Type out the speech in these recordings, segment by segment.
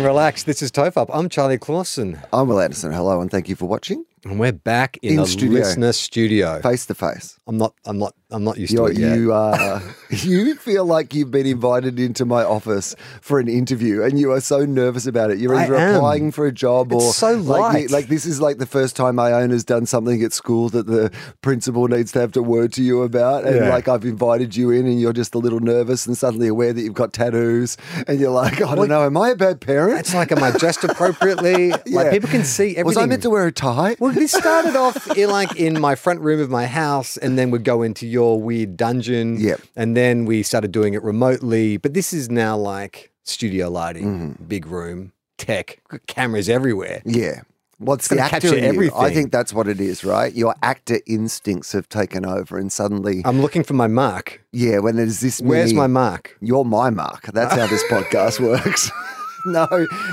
Everyone relax. This is Tofop. I'm Charlie Clausen. I'm Wil Anderson. Hello, and thank you for watching. And we're back in, In the studio. listener studio. Face to face. I'm not I'm not I'm not used You're, to it yet. you uh, you feel like you've been invited into my office for an interview, and you are so nervous about it. You're either applying for a job or It's so like, you- light. like this is like the first time my owner's done something at school that the principal needs to have to word to you about, and Yeah. like I've invited you in, and you're just a little nervous, and suddenly aware that you've got tattoos, and you're like, I don't know, am I a bad parent? It's like am I dressed appropriately? Like people can see everything. Was I meant to wear a tie? Well, this started off in like in my front room of my house, and then we'd go into your weird dungeon. Yep. And then we started doing it remotely. But this is now like studio lighting, Mm-hmm. big room, tech, cameras everywhere. Yeah. What's the gonna actor capture in you? I think that's what it is, right? Your actor instincts have taken over, and suddenly, I'm looking for my mark. yeah, when there's this, Where's many- my mark? You're my mark. That's how this podcast works. no,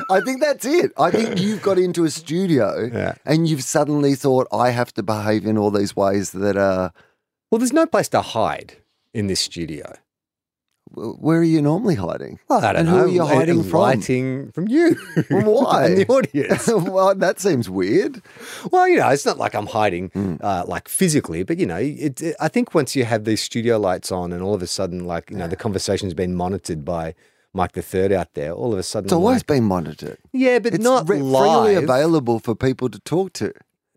I think that's it. I think you've got into a studio, Yeah. and you've suddenly thought, I have to behave in all these ways that are. Well, there's no place to hide in this studio. Where are you normally hiding? Well, I don't and know. Who are you Uh, hiding from? Lighting from you. Well, why? the audience. well, that seems weird. Well, you know, it's not like I'm hiding Hmm. uh, like physically, but you know, it, it, I think once you have these studio lights on, and all of a sudden, like you know, the conversation's been monitored by Mike the Third out there. All of a sudden, It's always like, been monitored. yeah, but It's not re- freely available for people to talk to.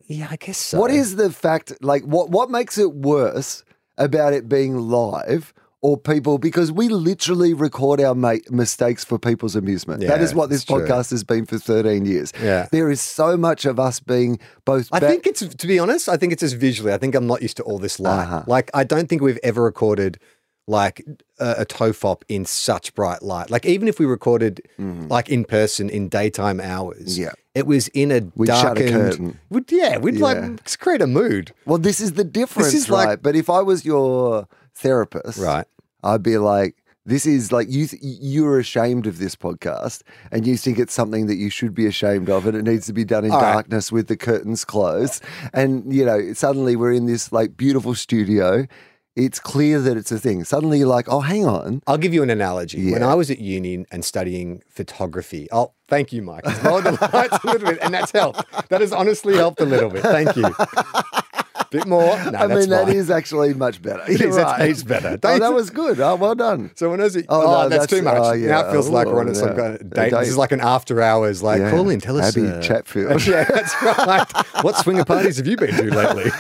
Yeah, I guess so. What is the fact? Like, what what makes it worse about it being live? Or people, because we literally record our ma- mistakes for people's amusement. that Yeah, is what this it's true. podcast has been for 13 years. Yeah. There is so much of us being both. I ba- think it's to be honest. I think it's just visually. I think I'm not used to all this light. Uh-huh. Like I don't think we've ever recorded like a, a tofop in such bright light. Like even if we recorded mm-hmm. like in person in daytime hours. Yeah. it was in a We'd shut a darkened. curtain. We'd, yeah, we'd Yeah. like create a mood. Well, this is the difference, is right? like- but if I was your therapist, Right. I'd be like, this is like you. Th- you're ashamed of this podcast, and you think it's something that you should be ashamed of, and it needs to be done in All right. darkness with the curtains closed. And you know, suddenly we're in this like beautiful studio. It's clear that it's a thing. Suddenly you're like, oh, hang on. I'll give you an analogy. When I was at uni and studying photography, oh, thank you, Mike. It's lowered the lights a little bit, and that's helped. That has honestly helped a little bit. Thank you. Bit more. No, I that's mean, that fine. is actually much better. It is. That's right. heaps better. Oh, that was good. Oh, well done. So when I was at, Oh, oh, no, that's, too much. oh, yeah. Now it feels like we're on Oh, some kind of date. date. This is like an after hours. Like, Yeah. call in, tell us. Abby uh, Chatfield. yeah, that's right. what swinger parties have you been to lately?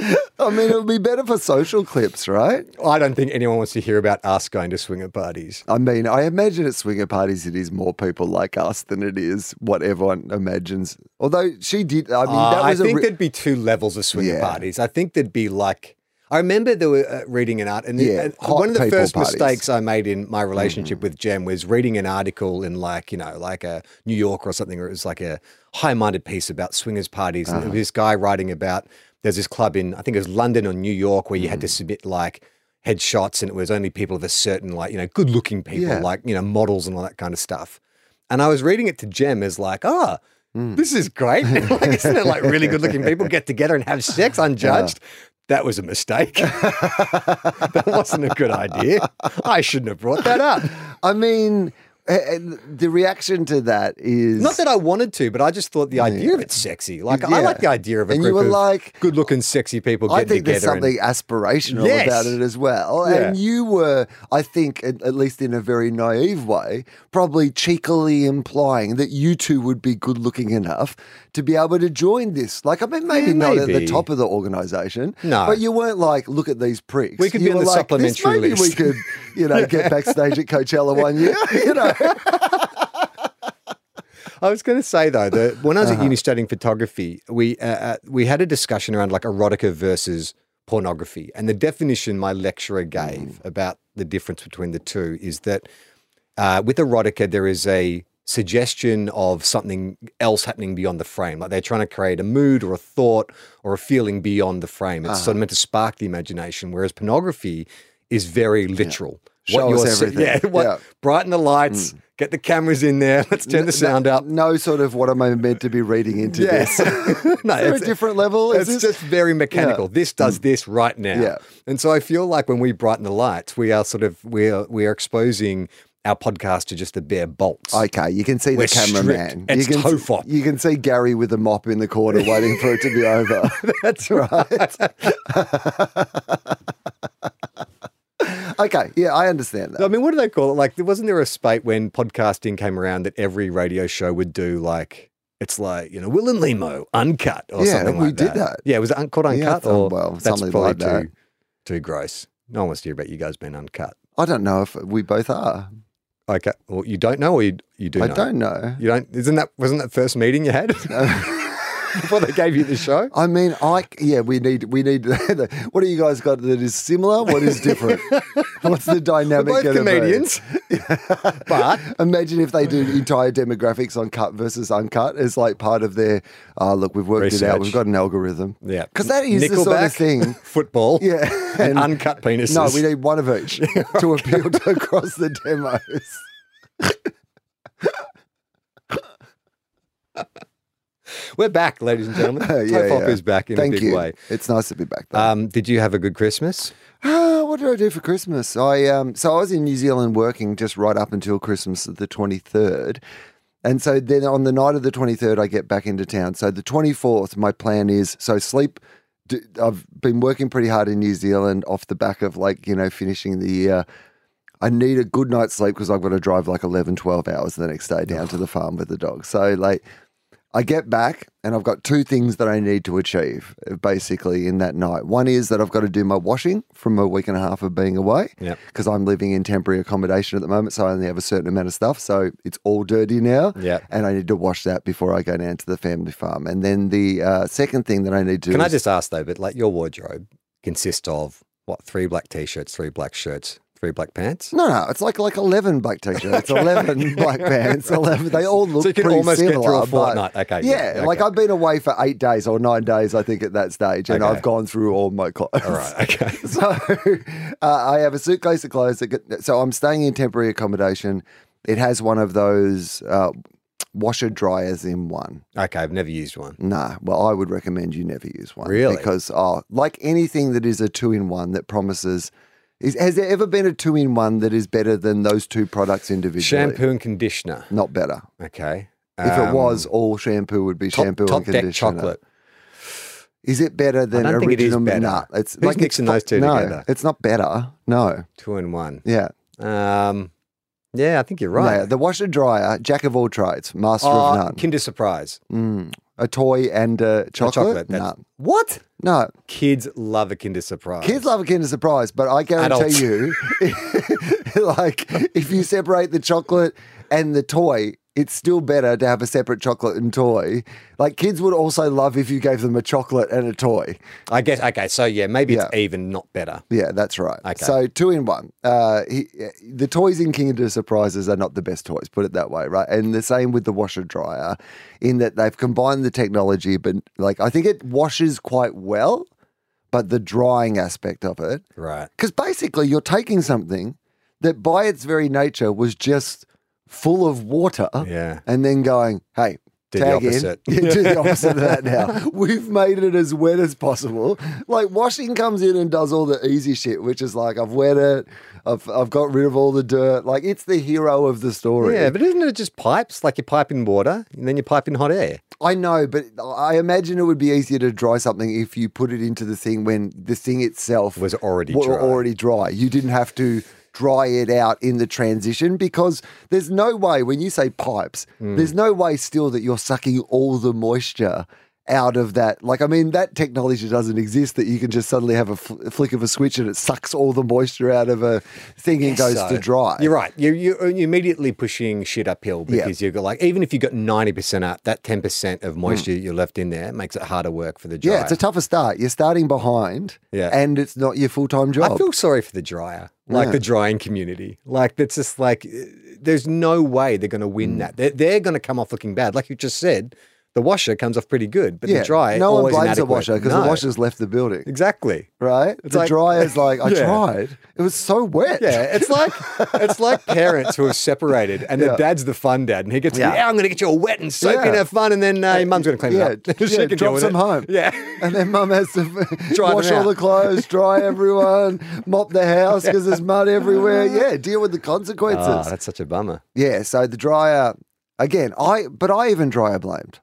I mean, it would be better for social clips, right? I don't think anyone wants to hear about us going to swinger parties. I mean, I imagine at swinger parties it is more people like us than it is what everyone imagines. Although she did, I mean, Uh, that I was a think re- there'd be two levels of swinger Yeah. parties. I think there'd be like. I remember there were uh, reading an art, and, the- Yeah, and one of the first parties. mistakes I made in my relationship Mm-hmm. with Jem was reading an article in like you know like a New Yorker or something, or it was like a high-minded piece about swingers parties, and Uh-huh. was this guy writing about there's this club in I think it was London or New York where you had to Mm. submit like headshots, and it was only people of a certain like you know good-looking people, Yeah. like you know models and all that kind of stuff. And I was reading it to Jem as like, ah, Mm. this is great. like, isn't it like really good looking people get together and have sex unjudged? That was a mistake. that wasn't a good idea. I shouldn't have brought that up. I mean, eh, the reaction to that is Not that I wanted to, but I just thought the idea of it's sexy. Like I like the idea of a And you were of like- good-looking, sexy people I getting think there's together. and- something aspirational Yes. about it as well. Yeah. And you were, I think, at, at least in a very naive way, probably cheekily implying that you two would be good looking enough to be able to join this. Like, I mean, maybe Yeah, not at the top of the organization. No. But you weren't like, look at these pricks. We could You be on the like, supplementary maybe we could, you know, get backstage at Coachella one year. You know, I was going to say though that when I was Uh-huh. at uni studying photography, we uh, uh, we had a discussion around like erotica versus pornography. And the definition my lecturer gave about the difference between the two is that uh, with erotica, there is a suggestion of something else happening beyond the frame. Like they're trying to create a mood or a thought or a feeling beyond the frame. It's sort of meant to spark the imagination, whereas pornography is very literal. Show us everything. Yeah, what, Yeah. brighten the lights, mm. get the cameras in there, let's turn the sound up. No sort of what am I meant to be reading into Yes. this? no, there a different level? Is it's this? just very mechanical. This does mm. this right now. Yeah. And so I feel like when we brighten the lights, we are sort of we are we are exposing our podcast to just the bare bolts. Okay, you can see We're the cameraman. stripped. It's you can Tofop. You can see Gary with a mop in the corner waiting for it to be over. That's right. okay, yeah, I understand that. I mean, what do they call it? Like, wasn't there a spate when podcasting came around that every radio show would do like it's like you know Wil and Lehmo uncut or Yeah, something we like did that. Yeah, was it un- called uncut thought- or well, that's something probably like that. too too gross. No one wants to hear about you guys being uncut. I don't know if we both are. Okay, well, you don't know, or you, you do. I know? don't know. You don't. Isn't that wasn't that first meeting you had before they gave you the show? I mean, I yeah, we need we need. what do you guys got that is similar? What is different? What's the We're dynamic? both gonna comedians, but Imagine if they do entire demographics on cut versus uncut as like part of their. Oh, look, we've worked it out. We've got an algorithm. yeah, because that is the sort of thing. Football, Yeah, and uncut penises. No, we need one of each to appeal to across the demos. We're back, ladies and gentlemen. yeah, Tofop yeah. is back in Thank a big you. way. It's nice to be back. Um, did you have a good Christmas? Ah, what did I do for Christmas? I um, so I was in New Zealand working just right up until Christmas the twenty third, and so then on the night of the twenty third, I get back into town. So the twenty fourth, my plan is so sleep. I've been working pretty hard in New Zealand off the back of like you know finishing the year. I need a good night's sleep because I've got to drive like 11, 12 hours the next day down to the farm with the dog. So like. I get back and I've got two things that I need to achieve basically in that night. One is that I've got to do my washing from a week and a half of being away Yep. because I'm living in temporary accommodation at the moment. So I only have a certain amount of stuff. So it's all dirty now. Yep. And I need to wash that before I go down to the family farm. And then the uh, second thing that I need to Can I just ask though? But like your wardrobe consists of what? Three black t-shirts, three black shirts, three black pants. No, no, it's like like eleven black t-shirts, eleven black pants, eleven. They all look So you can pretty almost get similar, through a fortnight. Okay, Yeah, yeah, like. I've been away for eight days or nine days, I think, at that stage, and Okay. I've gone through all my clothes. All right. Okay. So uh, I have a suitcase of clothes. That get, so I'm staying in temporary accommodation. It has one of those uh, washer dryers in one. Okay. I've never used one. Nah, well, I would recommend you never use one. Really? Because, oh, like anything that is a two in one that promises. Is, has there ever been a two in one that is better than those two products individually? Shampoo and conditioner. Not better. Okay. If it Um, was, all shampoo would be top, shampoo top and deck conditioner. chocolate. Is it better than don't think it is original? better. It's Who's like mixing fu- those two no, together? It's not better. No. Two in one. Yeah. Um, yeah, I think you're right. No, the washer dryer, jack of all trades, master of none. Kinder Surprise. Mm. A toy and a chocolate? chocolate. that's- No. What? No. Kids love a Kinder Surprise. Kids love a Kinder Surprise, but I guarantee Adults. you, like, if you separate the chocolate and the toy, it's still better to have a separate chocolate and toy. Like, kids would also love if you gave them a chocolate and a toy. I guess. Okay. So yeah, maybe it's Yeah. even, not better. Yeah, that's right. Okay. So two in one. Uh, he, the toys in Kinder Surprises are not the best toys, put it that way, right? And the same with the washer dryer, in that they've combined the technology, but like I think it washes quite well, but the drying aspect of it, Right. because basically you're taking something that by its very nature was just full of water, Yeah. and then going, hey. Do the tag in. Yeah, do the opposite of that now. We've made it as wet as possible. Like washing comes in and does all the easy shit, which is like I've wet it, I've I've got rid of all the dirt. Like it's the hero of the story. Yeah, but isn't it just pipes? Like you pipe in water and then you pipe in hot air. I know, but I imagine it would be easier to dry something if you put it into the thing when the thing itself Was already dry. already dry. You didn't have to dry it out in the transition because there's no way when you say pipes, Hmm. there's no way still that you're sucking all the moisture out of that. Like, I mean, that technology doesn't exist that you can just suddenly have a fl- flick of a switch and it sucks all the moisture out of a thing and goes So, to dry. You're right. You're, you're, immediately pushing shit uphill Yeah. because you've got like, even if you got 90% up, that 10% of moisture you're left in there makes it harder work for the dryer. Mm. Yeah, it's a tougher start. You're starting behind, Yeah. and it's not your full time job. I feel sorry for the dryer, like Yeah. the drying community. Like it's just like there's no way they're going to Mm. win that. They're, they're going to come off looking bad. Like you just said, the washer comes off pretty good, but yeah, the dryer no one always blames the washer because No. the washer's left the building, exactly. right? It's the like- dryer's like, I Yeah. tried. It was so wet. Yeah, it's like it's like parents who are separated, and Yeah. the dad's the fun dad, and he gets, Yeah. yeah, I'm going to get you all wet and soak Yeah. and have fun, and then uh, your mum's going to clean Yeah, it up. yeah, she can deal drops them it. home. Yeah, And then mum has to Dry wash all the clothes, dry everyone, mop the house because there's mud everywhere. Yeah, deal with the consequences. oh, that's such a bummer. Yeah, so the dryer again, I but I even dryer blamed.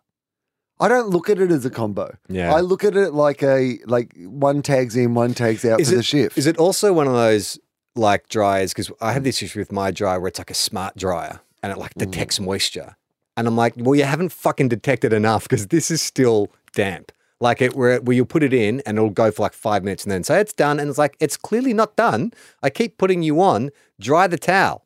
I don't look at it as a combo. Yeah. I look at it like a like one tags in, one tags out Is for it- the shift. Is it also one of those like dryers? Because I have this issue with my dryer where it's like a smart dryer and it like Mm. detects moisture. And I'm like, well, you haven't fucking detected enough because this is still damp. Like it where, where you'll put it in and it'll go for like five minutes and then say it's done. And it's like, it's clearly not done. I keep putting you on, dry the towel.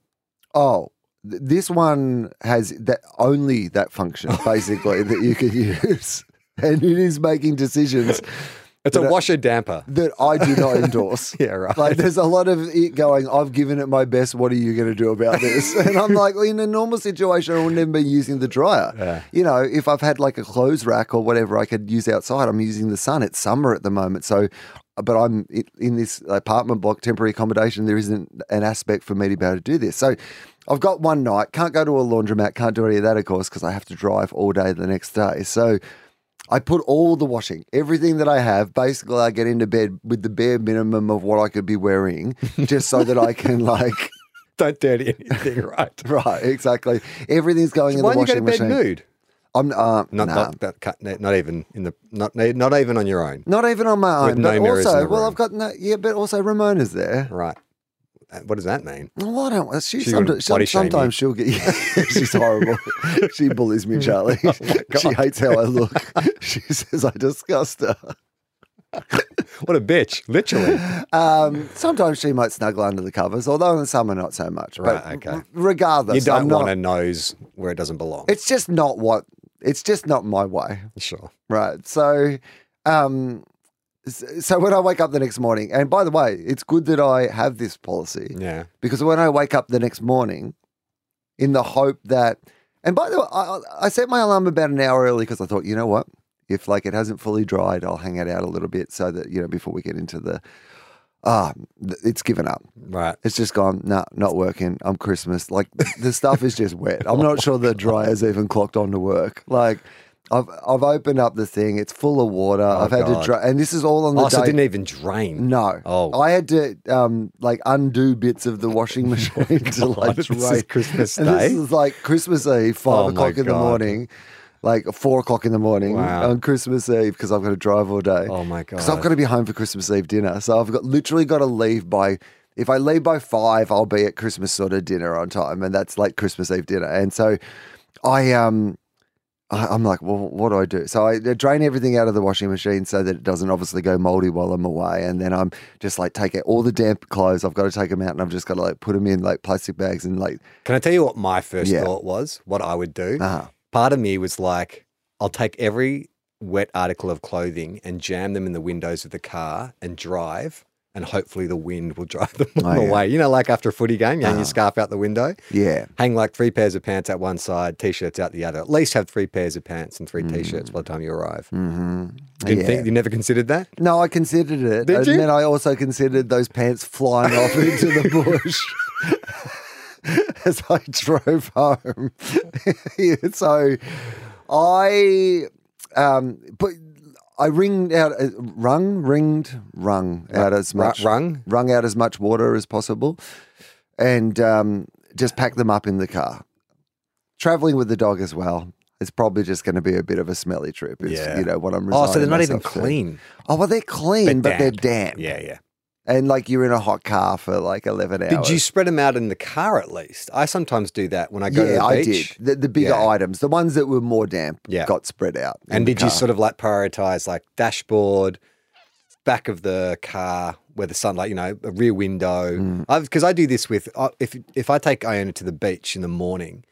Oh, this one has that only that function basically that you can use, and it is making decisions It's a washer damper. that I do not endorse. Yeah, right. Like there's a lot of it going, I've given it my best. What are you going to do about this? And I'm like, well, in a normal situation, I wouldn't even be using the dryer. Yeah. You know, if I've had like a clothes rack or whatever I could use outside, I'm using the sun. It's summer at the moment. So, but I'm in this apartment block, temporary accommodation. There isn't an aspect for me to be able to do this. So I've got one night, can't go to a laundromat, can't do any of that, of course, because I have to drive all day the next day. So, I put all the washing, everything that I have. Basically, I get into bed with the bare minimum of what I could be wearing, just so that I can like. Don't dirty anything, right? Right, exactly. Everything's going in Why the don't you go washing to bed machine. nude? I'm uh, Not, nah. not, that not even in the not not even on your own. Not even on my With own. no but mirrors in also, the well. I've got no, yeah, but also Ramona's there. Right. What does that mean? Well, I don't. She, She's sometimes, sometimes she'll get. Yeah, she's horrible. she bullies me, Charlie. Oh she hates how I look. she says I disgust her. What a bitch, literally. Um, sometimes she might snuggle under the covers, although in the summer not so much. Right, but okay. r- regardless, You don't I'm want not, a nose where it doesn't belong. It's just not what. It's just not my way. sure. Right. So, um, so when I wake up the next morning, and by the way, it's good that I have this policy Yeah. because when I wake up the next morning, in the hope that, and by the way, I, I set my alarm about an hour early because I thought, you know what, if like it hasn't fully dried, I'll hang it out a little bit so that you know before we get into the, ah, th- it's given up. Right. It's just gone, nah, not working. I'm Christmas. Like the stuff is just wet. I'm not sure the dryer's even clocked on to work. Like I've I've opened up the thing. It's full of water. I've had Oh, God. to drain, and this is all on the Oh, so it didn't even drain. no. Oh. I had to um like undo bits of the washing machine to like God, this is Christmas and Day. this is like Christmas Eve, five Oh, o'clock in the morning, like four o'clock in the morning Wow. on Christmas Eve because I've got to drive all day. Oh my god. Because I've got to be home for Christmas Eve dinner. So I've got literally got to leave by if I leave by five, I'll be at Christmas sort of dinner on time, and that's like Christmas Eve dinner. And so I um I, I'm like, well, what do I do? So I drain everything out of the washing machine so that it doesn't obviously go moldy while I'm away, and then I'm just like take out all the damp clothes. I've got to take them out, and I've just got to like put them in like plastic bags and like Can I tell you what my first Yeah. thought was? What I would do? ah Part of me was like, I'll take every wet article of clothing and jam them in the windows of the car and drive, and hopefully the wind will drive them Oh, yeah. away. You know, like after a footy game, you hang Ah. your scarf out the window, yeah. hang like three pairs of pants at one side, t-shirts out the other. At least have three pairs of pants and three t-shirts by the time you arrive. Mm-hmm. Didn't yeah. think you never considered that? No, I considered it. Did and you? then I also considered those pants flying off into the bush as I drove home. so I um but I ringed out uh, rung ringed rung out as much rung? wrung out as much water as possible and um just packed them up in the car. Traveling with the dog as well. It's probably just going to be a bit of a smelly trip. Is, Yeah. you know what I'm. Oh, so they're not even to. clean. Oh, well, they're clean, but, they're damp. Yeah, yeah. And like you're in a hot car for like eleven hours. Did you spread them out in the car at least? I sometimes do that when I go to the beach. Yeah, I beach. did. The, the bigger Yeah. items, the ones that were more damp, Yeah. got spread out. And did you sort of like prioritize like dashboard, back of the car where the sunlight, you know, a rear window? Mm. Because I do this with uh, if if I take Iona to the beach in the morning,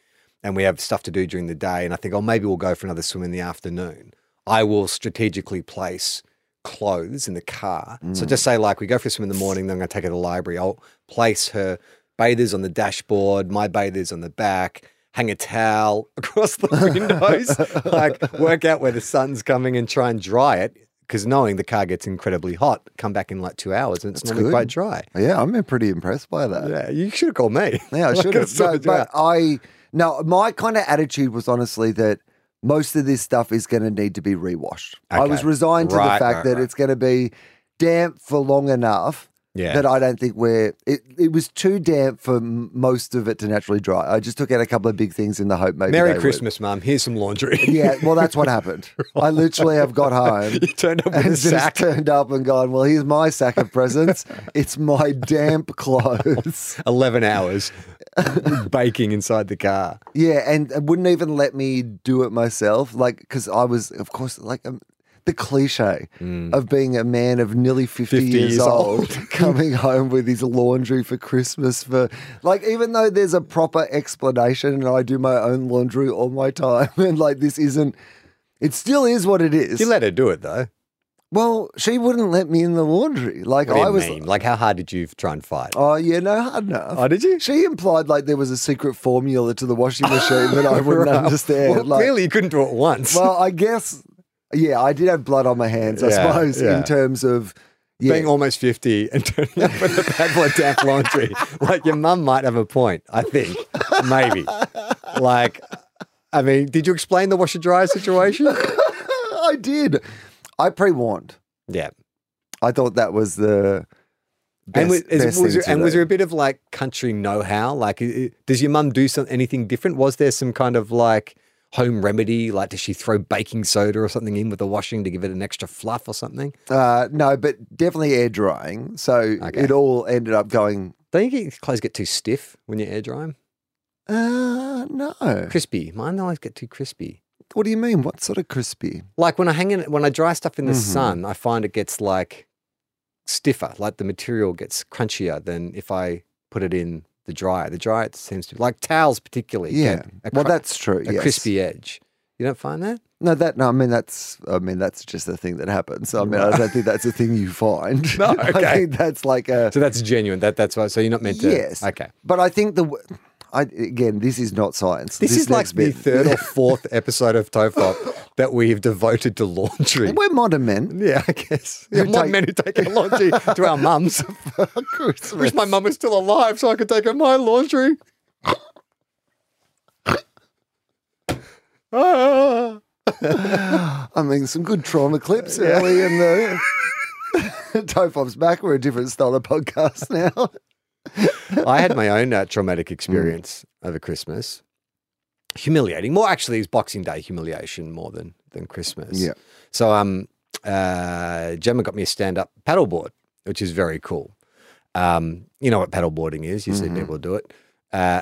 and we have stuff to do during the day, and I think oh maybe we'll go for another swim in the afternoon. I will strategically place clothes in the car. So Mm. just say like we go for a swim in the morning, then I'm going to take her to the library. I'll place her bathers on the dashboard, my bathers on the back, hang a towel across the windows, like work out where the sun's coming and try and dry it. Because knowing the car gets incredibly hot, come back in like two hours and it's That's normally good. quite dry. Yeah, I'm pretty impressed by that. Yeah, you should have called me. Yeah, I Like, should have. No, but. I no, my kind of attitude was honestly that most of this stuff is going to need to be rewashed. I was resigned to Right, the fact right, that right. it's going to be damp for long enough Yeah. that I don't think we're. It, it was too damp for m- most of it to naturally dry. I just took out a couple of big things in the hope maybe. Merry would. Christmas, Mum. Here's some laundry. Yeah, well, that's what happened. I literally have got home. you turned up and just sack. turned up and gone, well, here's my sack of presents. it's my damp clothes. 11 hours baking inside the car. Yeah, and it wouldn't even let me do it myself. Like, because I was, of course, like um, the cliche of being a man of nearly 50, 50 years, Mm. years old, old. coming home with his laundry for Christmas. For like, even though there's a proper explanation and I do my own laundry all my time, and like, this isn't, it still is what it is. You let her do it, though. well, she wouldn't let me in the laundry. Like, What do you I was. mean? Like, how hard did you try and fight? Oh yeah, no, hard enough. Oh, did you? She implied like there was a secret formula to the washing machine that I wouldn't understand. Well, like, clearly, you couldn't do it once. well, I guess, yeah, I did have blood on my hands, I Yeah, suppose, yeah. in terms of, yeah, Being almost 50 and turning up with a bag full of damp laundry. Like, your mum might have a point, I think. Maybe. Like, I mean, did you explain the washer dryer situation? I did. I pre warned. Yeah. I thought that was the best, and was, is- best was thing there, to and was do. there a bit of like country know-how? Like, i- i- does your mum do some anything different? Was there some kind of like home remedy? Like, does she throw baking soda or something in with the washing to give it an extra fluff or something? Uh, no, but definitely air drying. So Okay. it all ended up going. Don't you get your clothes get too stiff when you air dry them? Uh, no. Crispy. Mine always get too crispy. What do you mean? What sort of crispy? Like when I hang in, when I dry stuff in the Mhm. sun, I find it gets like stiffer. Like the material gets crunchier than if I put it in the dryer. The dryer it seems to be like towels particularly. Yeah. a Well, that's true. a yes. crispy edge. You don't find that? No, that no. I mean, that's. I mean, that's just a thing that happens. I mean, I don't think that's a thing you find. No, I okay. think that's like a. So that's genuine. That that's why. So you're not meant to. Yes. Okay. But I think the. I, again, this is not science. This, is like next the third or fourth episode of Tofop that we've devoted to laundry. We're modern men. Yeah, I guess. Yeah, my take- men who take our laundry to our mums. Wish my mum was still alive so I could take her my laundry. Ah. I mean, some good trauma clips early in the. Tofop's back. We're a different style of podcast now. I had my own uh, traumatic experience over Christmas. Humiliating. More actually, is Boxing Day humiliation more than than Christmas. Yeah. So um, uh, Gemma got me a stand up paddleboard, which is very cool. Um, you know what paddleboarding is? You see Mhm. people do it. Uh,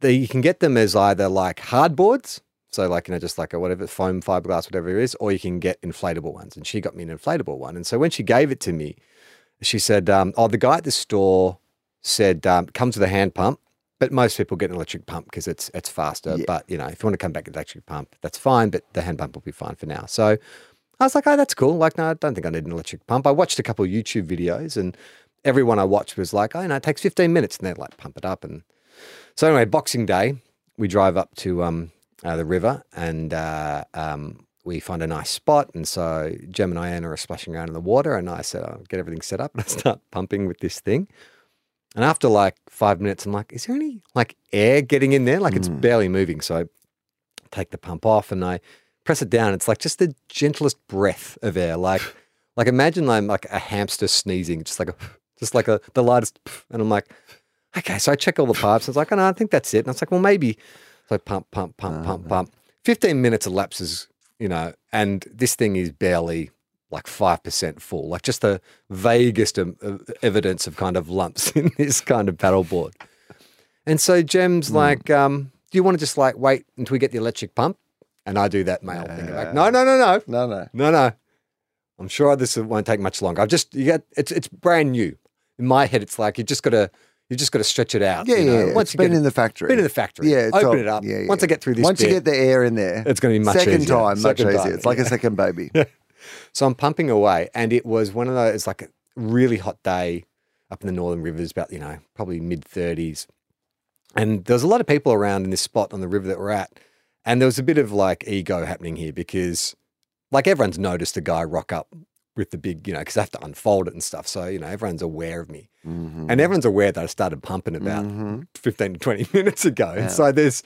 they, you can get them as either like hardboards, so like you know just like a whatever foam, fiberglass, whatever it is, or you can get inflatable ones. And she got me an inflatable one. And so when she gave it to me, she said, um, "Oh, the guy at the store said um, comes with a hand pump." But most people get an electric pump because it's it's faster. Yeah. But you know, if you want to come back with electric pump, that's fine. But the hand pump will be fine for now. So I was like, oh, that's cool. Like, no, I don't think I need an electric pump. I watched a couple of YouTube videos, and everyone I watched was like, oh, no, it takes 15 minutes, and they like pump it up. And so anyway, Boxing Day, we drive up to um, uh, the river, and uh, um, we find a nice spot. And so Jem and Iona are splashing around in the water, and I said, I'll get everything set up, and I start pumping with this thing. And after like five minutes, I'm like, is there any like air getting in there? Like it's hmm. barely moving. So I take the pump off and I press it down. It's like just the gentlest breath of air. Like, like imagine I'm like a hamster sneezing, just like a, just like a, the lightest. And I'm like, okay. So I check all the pipes. I was like, oh no, I think that's it. And I was like, well, maybe. So I pump, pump, pump, pump, uh-huh. pump. 15 minutes elapses, you know, and this thing is barely like 5% full, like just the vaguest evidence of kind of lumps in this kind of paddleboard. And so Jem's like, um, do you want to just like wait until we get the electric pump? And I do that male thing. Like, no, no, no, no. No, no. No, no. I'm sure this won't take much longer. I've just you got it's it's brand new. In my head, it's like you just gotta you just gotta stretch it out. Yeah, you know? yeah. Once it's you been get in the factory. been in the factory. Yeah, open all- it up. yeah, Once I get through this, Once you get the air in there, It's gonna be much second easier. time, much Second easier. It's like yeah. a second baby. So I'm pumping away, and it was one of those. It's like a really hot day up in the northern rivers, about you know probably mid 30s, and there was a lot of people around in this spot on the river that we're at, and there was a bit of like ego happening here because, like everyone's noticed a guy rock up with the big, you know, because I have to unfold it and stuff. So you know everyone's aware of me, Mhm. and everyone's aware that I started pumping about Mhm. 15 to 20 minutes ago, Yeah. and so there's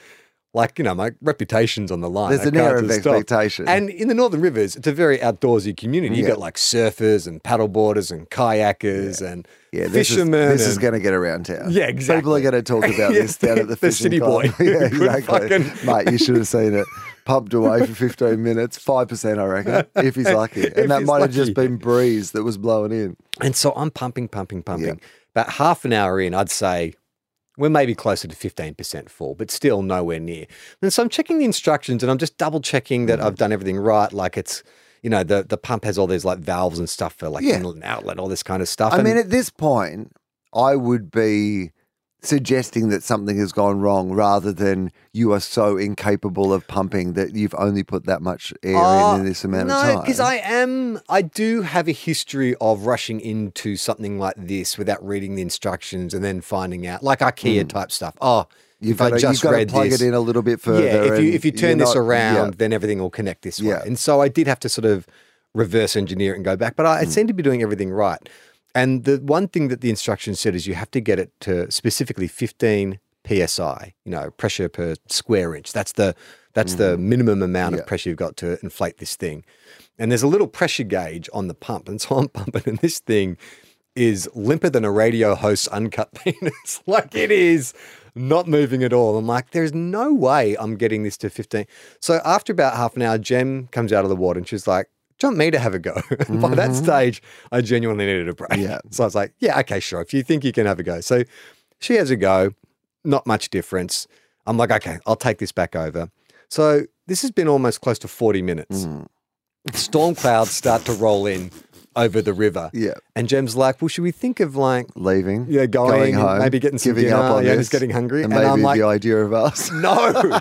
like you know my reputation's on the line. There's I an air of just stop. expectation. And in the Northern Rivers, it's a very outdoorsy community. You've Yeah. got like surfers and paddleboarders and kayakers and yeah, this fishermen. Is, this is going to get around town. Yeah, exactly. People are going to talk about Yeah, this down at the the fishing city boy yeah, exactly. fucking- Mate, you should have seen it. Pumped away for 15 minutes, 5%, I reckon, if he's lucky. If And that might have just been breeze that was blowing in. And so I'm pumping, pumping, pumping. Yeah. About half an hour in, I'd say we're maybe closer to 15% full, but still nowhere near. And so I'm checking the instructions and I'm just double checking that Mm-hmm. I've done everything right. Like it's, you know, the, the pump has all these like valves and stuff for like Yeah. inlet and outlet, all this kind of stuff. I And- mean, at this point, I would be suggesting that something has gone wrong rather than you are so incapable of pumping that you've only put that much air Uh, in in this amount no, of time. No, because I am, I do have a history of rushing into something like this without reading the instructions and then finding out, like IKEA type stuff. Oh. You've if I got to, just you've got to plug this, it in a little bit further. yeah, if you if you turn this not- around, yeah. then everything will connect this way. Yeah. And so I did have to sort of reverse engineer it and go back, but I, I Hmm. seem to be doing everything right. And the one thing that the instructions said is you have to get it to specifically 15 psi, you know, pressure per square inch. That's the that's the minimum amount Mm-hmm. Yeah. of pressure you've got to inflate this thing. And there's a little pressure gauge on the pump, and so I'm pumping, and this thing is limper than a radio host's uncut penis. like it is not moving at all. I'm like, there's no way I'm getting this to 15. So after about half an hour, Jem comes out of the water and she's like, do you want me to have a go? And By that stage, I genuinely needed a break. Mm-hmm. Yeah. So I was like, yeah, okay, sure. If you think you can have a go. So she has a go, not much difference. I'm like, okay, I'll take this back over. So this has been almost close to 40 minutes. Mm. Storm clouds start to roll in over the river. Yeah. And Jem's like, well, should we think of like, leaving, yeah, going, and home, maybe getting some giving dinner, up on yeah, this, just getting hungry. and And, maybe I'm like, the idea of us. no,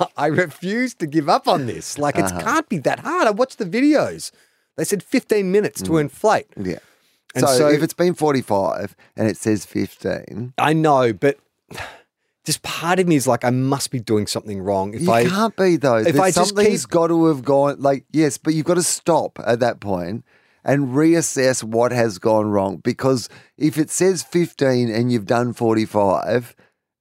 I refuse to give up on this. Like, Uh-huh. it can't be that hard. I watched the videos. They said 15 minutes Mm. to inflate. yeah. And so, so- if it's been 45 and it says 15, I know, but just part of me is like, I must be doing something wrong. If you I, can't be though. if There's I just something's keep- got to have gone. Like yes, but you've got to stop at that point and reassess what has gone wrong. Because if it says 15 and you've done 45,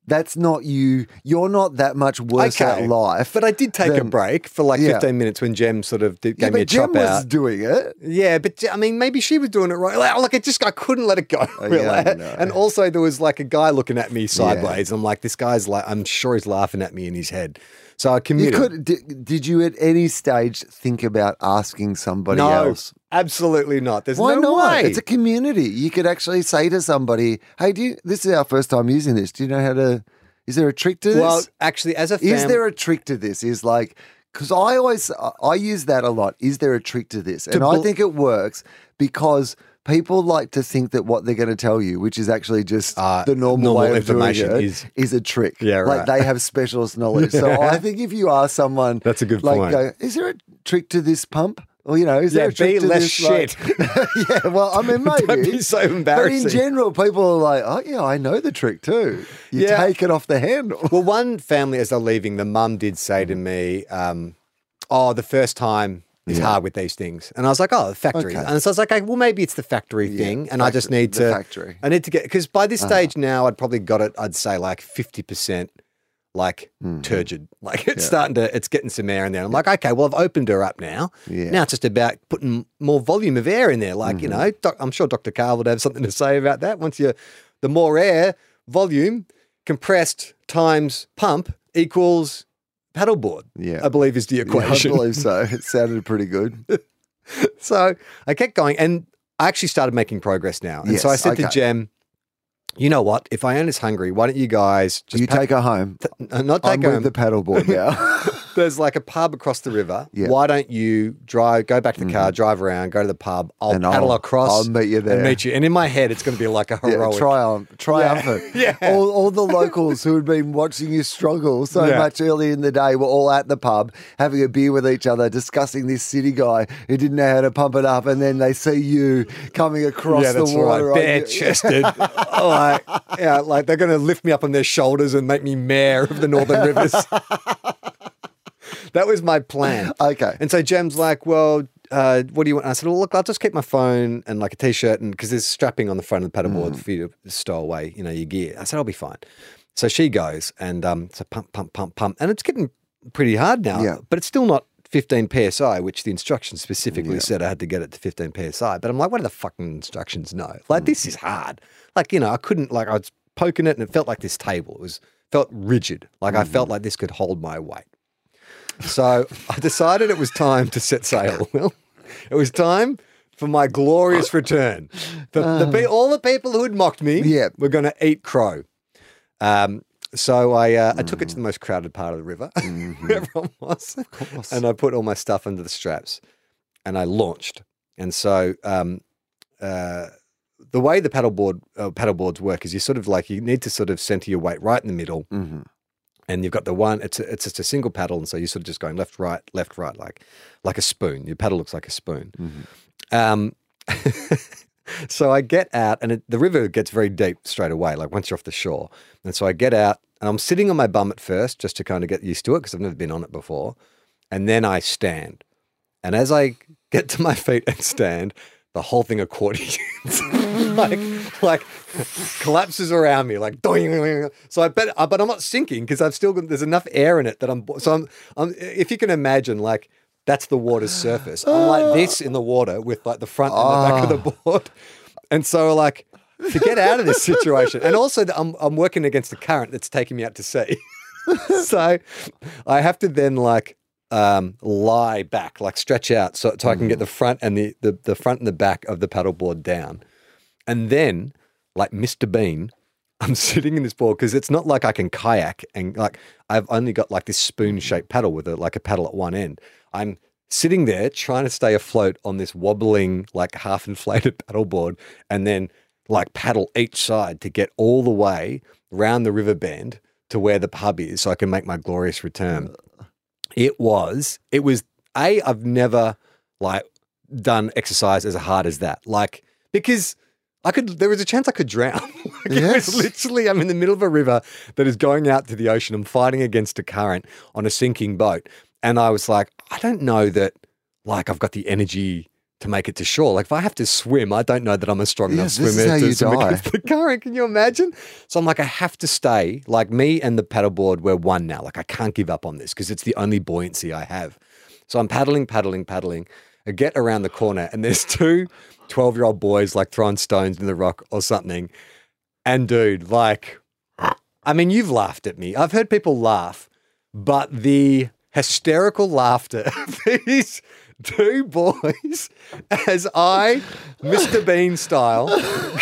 that's not you. You're not that much worse Okay. at life. but I did take a break for like Yeah. 15 minutes when Jem sort of did, yeah, gave me a Jem chop was doing it. Yeah, but I mean, maybe she was doing it right. Like, like, I just, I couldn't let it go. really. Oh, yeah, I. And also, there was like a guy looking at me sideways. I'm like, this guy's like, I'm sure he's laughing at me in his head. So I You could. Did, did you at any stage think about asking somebody no, else? absolutely not. There's Why no not? way. It's a community. You could actually say to somebody, "Hey, do you, this is our first time using this. Do you know how to? Is there a trick to this? well, actually, as a fam- is there a trick to this? Is like because I always I- I use that a lot. Is there a trick to this? And I think it works because people like to think that what they're going to tell you, which is actually just Uh, the normal, normal way of doing it, is- is a trick. Yeah, right. Like they have specialist knowledge. So I think if you ask someone, That's a good like, point. Go, is there a trick to this pump? Or you know, is there a trick be to less this? like- yeah, well, I mean, maybe. Don't be so But in general, people are like, "Oh yeah, I know the trick too. You Yeah. take it off the handle." Well, one family, as they're leaving, the mum did say to me, um, "Oh, the first time is Yeah. hard with these things," and I was like, "Oh, the factory." Okay. And so I was like, okay, "Well, maybe it's the factory Yeah, thing, and I just factory- need the to factory. Uh-huh. I need to get because by this stage now, I'd probably got it. I'd say like fifty percent." Like Mm-hmm. turgid, like it's starting to, it's getting some air in there. I'm like, okay, well, I've opened her up now. Yeah. Now it's just about putting more volume of air in there. Like, you Mm-hmm. know, doc, I'm sure Dr. Karl would have something to say about that. Once you, the more air, volume, compressed times pump equals paddleboard. Yeah. I believe is the Yeah, I believe so. It sounded pretty good. so I kept going, and I actually started making progress now. And so I Yes, said to okay. Jem, "You know what? If Iona's hungry, why don't you guys just you pa- take her home. uh, not I'm take her with the paddleboard now. There's like a pub across the river. Yeah. Why don't you drive, go back to the car, mm-hmm. drive around, go to the pub? I'll And paddle I'll- across. I'll meet you there. And meet you. And in my head, it's going to be like a Yeah, heroic. triumph, triumphant. Yeah. All, all the locals who had been watching you struggle so Yeah. much early in the day were all at the pub having a beer with each other, discussing this city guy who didn't know how to pump it up, and then they see you coming across yeah, that's the water. right. on Bare chested. like, yeah, like they're going to lift me up on their shoulders and make me mayor of the Northern Rivers. that was my plan. Okay. And so Jem's like, well, uh, what do you want? And I said, well, look, I'll just keep my phone and like a t-shirt and because there's strapping on the front of the paddleboard Mm. for you to stow away, you know, your gear. I said, I'll be fine. So she goes and um, so pump, pump, pump, pump. And it's getting pretty hard now, Yeah. but it's still not 15 PSI, which the instructions specifically said I had to get it to 15 PSI. But I'm like, what do the fucking instructions know? Like, this is hard. Like, you know, I couldn't, like, I was poking it and it felt like this table. It was, felt rigid. Like, I felt like this could hold my weight. So I decided it was time to set sail. Well, it was time for my glorious return. The, the, pe- all the people who had mocked me Yeah. were going to eat crow. Um, so I, uh, I took it to the most crowded part of the river, where everyone was, and I put all my stuff under the straps, and I launched. And so um, uh, the way the paddleboard uh, paddleboards work is you sort of like you need to sort of center your weight right in the middle, Mhm. And you've got the one. It's a, it's just a single paddle, and so you're sort of just going left, right, left, right, like like a spoon. Your paddle looks like a spoon. Um, so I get out, and it, the river gets very deep straight away. Like once you're off the shore, and so I get out, and I'm sitting on my bum at first, just to kind of get used to it because I've never been on it before, and then I stand, and as I get to my feet and stand. The whole thing accordions, like, like collapses around me, like doing. So I bet, but I'm not sinking because I've still got. There's enough air in it that I'm. So I'm. I'm if you can imagine, like that's the water's surface. I'm like this in the water with like the front and the back of the ah. board, and so like to get out of this situation, and also that I'm I'm working against the current that's taking me out to sea. so I have to then like um, lie back, like stretch out, so, so I can get the front and the, the the front and the back of the paddleboard down, and then like Mr. Bean. I'm sitting in this board because it's not like I can kayak and like I've only got like this spoon shaped paddle with a, like a paddle at one end. I'm sitting there trying to stay afloat on this wobbling, like half inflated paddleboard and then like paddle each side to get all the way round the river bend to where the pub is so I can make my glorious return. It was, it was, A, I've never like done exercise as hard as that. Like, because I could, there was a chance I could drown. like, It Yes. was literally, I'm in the middle of a river that is going out to the ocean. I'm fighting against a current on a sinking boat. And I was like, I don't know that, like, I've got the energy to make it to shore. Like, if I have to swim, I don't know that I'm a strong Yeah, enough this is swimmer how to you swim die. against the current. Can you imagine? So I'm like, I have to stay. Like, me and the paddleboard, we're one now. Like, I can't give up on this because it's the only buoyancy I have. So I'm paddling, paddling, paddling. I get around the corner and there's two 12 year old boys like throwing stones in the rock or something. And dude, like, I mean, you've laughed at me. I've heard people laugh, but the hysterical laughter of these two boys as I, Mr. Bean style,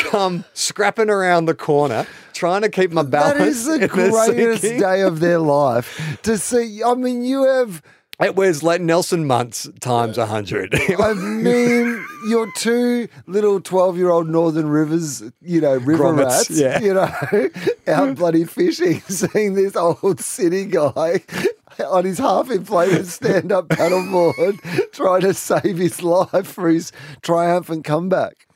come scrapping around the corner trying to keep my balance. That is the greatest day of their life to see. I mean, you have. It was like Nelson Muntz times a hundred. I mean, your two little twelve-year-old Northern Rivers, you know, river Grommets, rats, yeah. you know, out bloody fishing, seeing this old city guy on his half-inflated stand-up paddleboard trying to save his life for his triumphant comeback.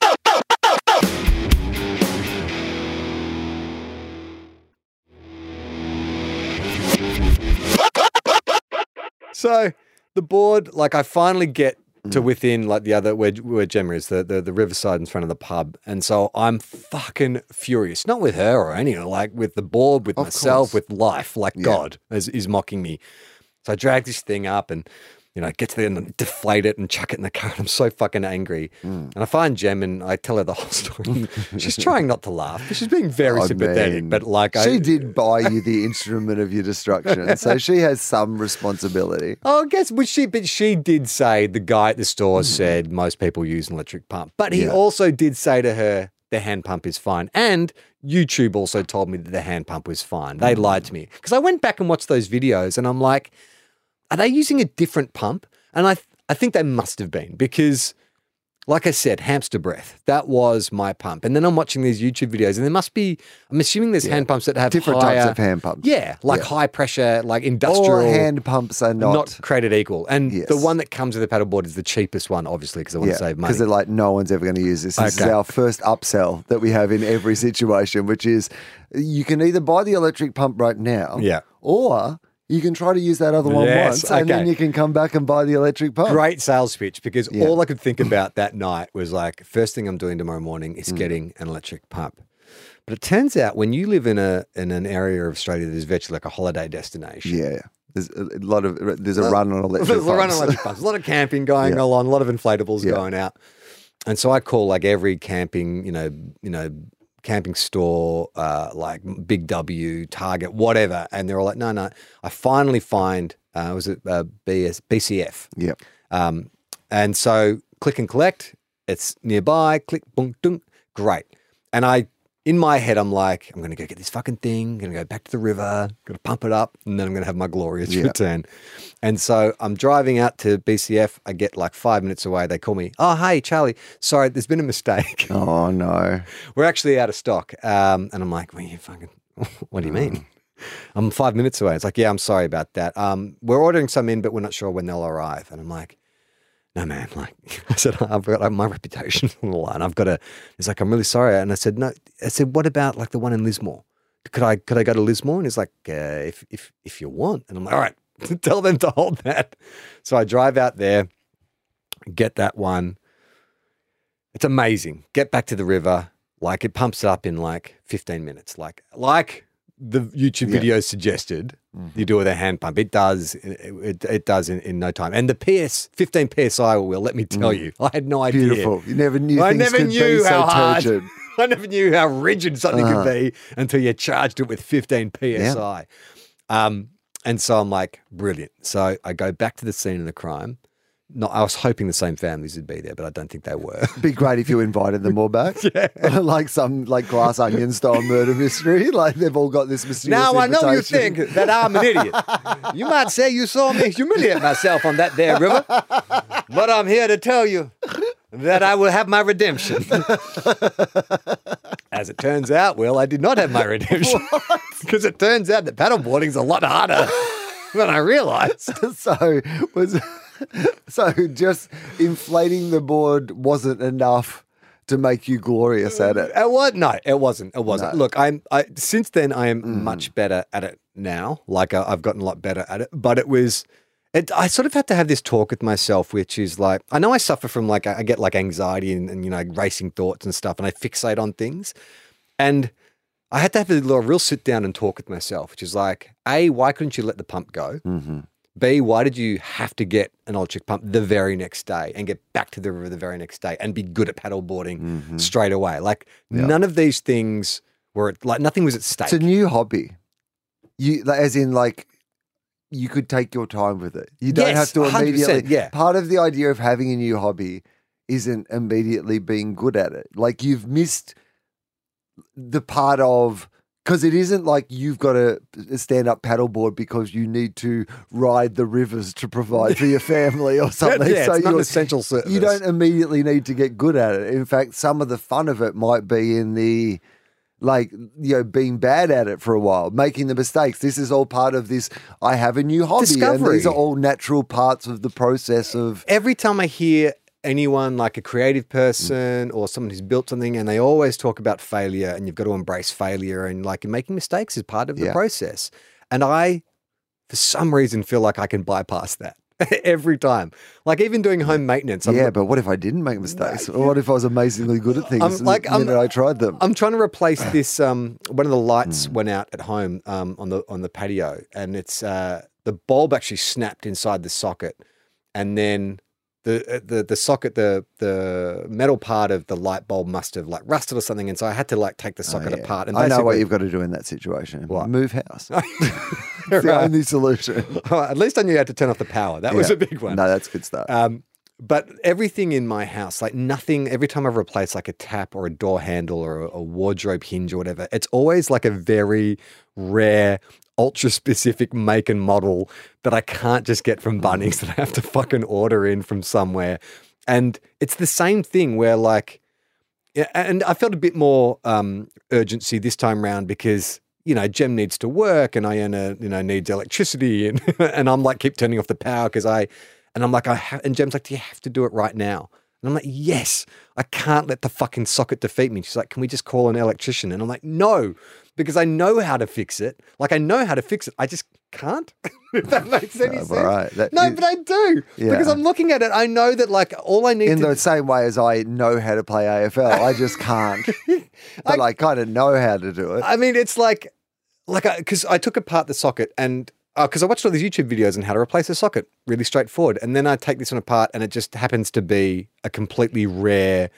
So the board, like I finally get. To mm. within like the other where where Gemma is, the, the the riverside in front of the pub. And so I'm fucking furious. Not with her or anyone, like with the board, with Of myself, course. with life, like Yeah. God is, is mocking me. So I drag this thing up and you know, get to the end and deflate it and chuck it in the car. I'm so fucking angry. Mm. And I find Jem and I tell her the whole story. she's trying not to laugh. She's being very I sympathetic, mean, but like I, she did buy you the instrument of your destruction, so she has some responsibility. Oh, I guess which she but she did say the guy at the store mm. said most people use an electric pump. But he Yeah. also did say to her the hand pump is fine. And YouTube also told me that the hand pump was fine. They mm. lied to me. Because I went back and watched those videos and I'm like, are they using a different pump? And I I think they must have been because like I said, hamster breath. That was my pump. And then I'm watching these YouTube videos, and there must be, I'm assuming there's hand pumps that have Different higher, types of hand pumps. Yeah, like Yeah. high pressure, like All industrial hand pumps are not. not, created equal. And Yes. the one that comes with the paddleboard is the cheapest one, obviously, because I want yeah, to save money. because they're like, no one's ever going to use this. This is our first upsell that we have in every situation, which is you can either buy the electric pump right now, Yeah. or you can try to use that other one Yes, once, and then you can come back and buy the electric pump. Great sales pitch because Yeah. all I could think about that night was like, first thing I'm doing tomorrow morning Mm. is getting an electric pump. But it turns out when you live in a in an area of Australia that is virtually like a holiday destination, Yeah, yeah. There's a lot of there's a run on electric There's a run on pumps. electric pumps. A lot of camping going Yeah. on, a lot of inflatables Yeah. going out. And so I call like every camping, you know, you know, camping store, uh, like Big W, Target, whatever, and they're all like, no, no. I finally find uh, was it uh, BS, BCF, Yep. um, and so click and collect. It's nearby. Click, boom, dunk. Great. And I, in my head, I'm like, I'm going to go get this fucking thing. going to go back to the river. Going to pump it up, and then I'm going to have my glorious Yeah. return. And so I'm driving out to BCF. I get like five minutes away. They call me. Oh, hey, Charlie. Sorry, there's been a mistake. Oh no. We're actually out of stock. Um, and I'm like, well, you fucking, what do you mean? I'm five minutes away. It's like, yeah, I'm sorry about that. Um, we're ordering some in, but we're not sure when they'll arrive. And I'm like, no, man. Like I said, I've got my reputation on the line. I've got to. He's like, I'm really sorry. And I said, no. I said, what about like the one in Lismore? Could I could I go to Lismore? And he's like, uh, if if if you want. And I'm like, all right, tell them to hold that. So I drive out there, get that one. It's amazing. Get back to the river. Like it pumps it up in like 15 minutes. Like like the YouTube Yeah. video suggested, you do it with a hand pump. It does. It, it, does in, in no time. And the PS 15 psi will. Let me tell you, I had no idea. Beautiful. You never knew I never knew be so how hard. turgid. I never knew how rigid something Uh-huh. could be until you charged it with 15 psi. Um, and so I'm like, brilliant. So I go back to the scene of the crime. No, I was hoping the same families would be there, but I don't think they were. Be great if you invited them all back. like some like glass onion style murder mystery. Like they've all got this mysterious. Now I know you think that I'm an idiot. You might say you saw me humiliate myself on that there river, but I'm here to tell you that I will have my redemption. As it turns out, well, I did not have my redemption because it turns out that paddleboarding's a lot harder than I realized. so was so just inflating the board wasn't enough to make you glorious at it. It was no, it wasn't. It wasn't. No. Look, I'm. I since then I am Mm. much better at it now. Like I, I've gotten a lot better at it. But it was. It, I sort of had to have this talk with myself, which is like I know I suffer from like I get like anxiety and, and you know racing thoughts and stuff, and I fixate on things, and I had to have a little real sit down and talk with myself, which is like, a why couldn't you let the pump go? Mm-hmm. B, why did you have to get an old electric pump the very next day and get back to the river the very next day and be good at paddleboarding Mm-hmm. straight away? Like none of these things were at- like nothing was at stake. It's a new hobby. You as in like you could take your time with it. You don't Yes, have to immediately. yeah. Part of the idea of having a new hobby isn't immediately being good at it. Like you've missed the part of because it isn't like you've got a stand up paddleboard because you need to ride the rivers to provide for your family or something. yeah, so it's not an essential service. you don't immediately need to get good at it. In fact, some of the fun of it might be in the like you know being bad at it for a while, making the mistakes. This is all part of this. I have a new hobby, and these are all natural parts of the process of. Every time I hear anyone like a creative person or someone who's built something and they always talk about failure and you've got to embrace failure and like making mistakes is part of the Yeah. process. And I, for some reason, feel like I can bypass that every time. Like even doing home maintenance. I'm yeah, but what if I didn't make mistakes? Or what if I was amazingly good at things I'm like- I'm- I tried them? I'm trying to replace this. Um, one of the lights went out at home um, on the on the patio, and it's uh, the bulb actually snapped inside the socket, and then the uh, the the socket the the metal part of the light bulb must have like rusted or something, and so I had to like take the socket Oh, yeah. apart. And I know what you've got to do in that situation. What? Move house. It's the Right. only solution. Oh, at least I knew how to turn off the power. That was a big one. No, that's good stuff. Um, but everything in my house, like nothing, every time I've replaced like a tap or a door handle or a, a wardrobe hinge or whatever, it's always like a very rare, ultra specific make and model that I can't just get from Bunnings that I have to fucking order in from somewhere. And it's the same thing where like, and I felt a bit more um, urgency this time round because you know Jem needs to work and Iona you know needs electricity and and I'm like keep turning off the power because I and I'm like I ha- and Jem's like do you have to do it right now and I'm like yes I can't let the fucking socket defeat me. She's like can we just call an electrician? And I'm like no because I know how to fix it. Like I know how to fix it. I just can't. If that makes any Oh, sense. right. That- no you- but I do because I'm looking at it. I know that like all I need in the same way as I know how to play AFL, I just can't. but I, kind of know how to do it. I mean, it's like, like, because I, took apart the socket and Uh, because I watched all these YouTube videos on how to replace a socket, really straightforward. And then I take this one apart, and it just happens to be a completely rare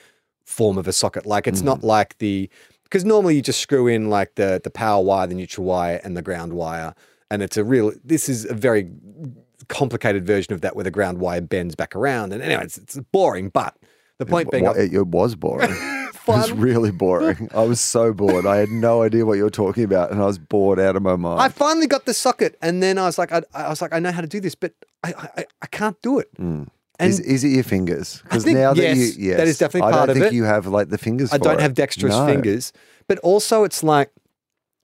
form of a socket. Like, it's not mm. like the because normally you just screw in like the the power wire, the neutral wire, and the ground wire, and it's a real. This is a very complicated version of that where the ground wire bends back around. And anyway, it's, it's boring, but. The point being, it, it was boring. it was really boring. I was so bored. I had no idea what you were talking about, and I was bored out of my mind. I finally got the socket, and then I was like, I, I was like, I know how to do this, but I, I, I can't do it. Hmm. And is, is it your fingers? Because now that yes, you, yes, that is definitely part of it. I don't think you have like the fingers. I don't it. have dexterous No. fingers, but also it's like,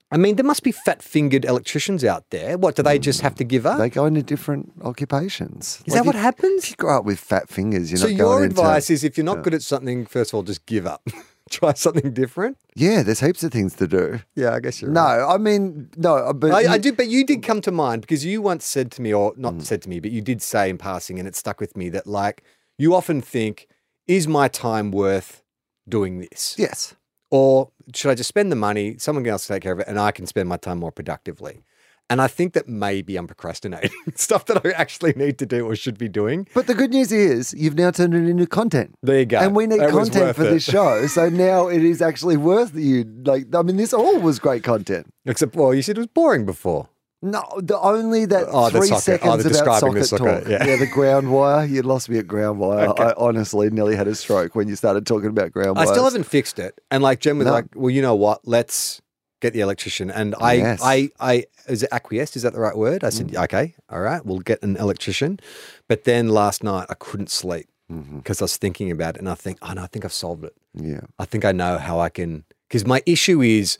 I mean, there must be fat-fingered electricians out there. What do they just have to give up? They go into different occupations. is that what if, happens? If you grow up with fat fingers, you're So not your going into- advice is, if you're not good at something, first of all, just give up. Try something different. yeah, there's heaps of things to do. Yeah, I guess you're No. I mean no, but I, I you- do, but you did come to mind because you once said to me, or not Mm. said to me, but you did say in passing, and it stuck with me that like you often think, is my time worth doing this? Yes. Or should I just spend the money, someone else take care of it, and I can spend my time more productively? And I think that maybe I'm procrastinating stuff that I actually need to do or should be doing. But the good news is you've now turned it into content. There you go. And we need content for it. this show. So now it is actually worth you. Like, I mean, this all was great content. Except, well, you said it was boring before. No, the only that Oh, three seconds Oh, about socket, talk. yeah. the ground wire. You lost me at ground wire. Okay. I honestly nearly had a stroke when you started talking about ground wire. I still haven't fixed it. And like Jem was No. like, well, you know what? Let's get the electrician. And I, Yes. I, I, is it acquiesced? Is that the right word? I said, Mm. okay, all right, we'll get an electrician. But then last night I couldn't sleep Mm-hmm. because I was thinking about it and I think, oh no, I think I've solved it. Yeah. I think I know how I can, because my issue is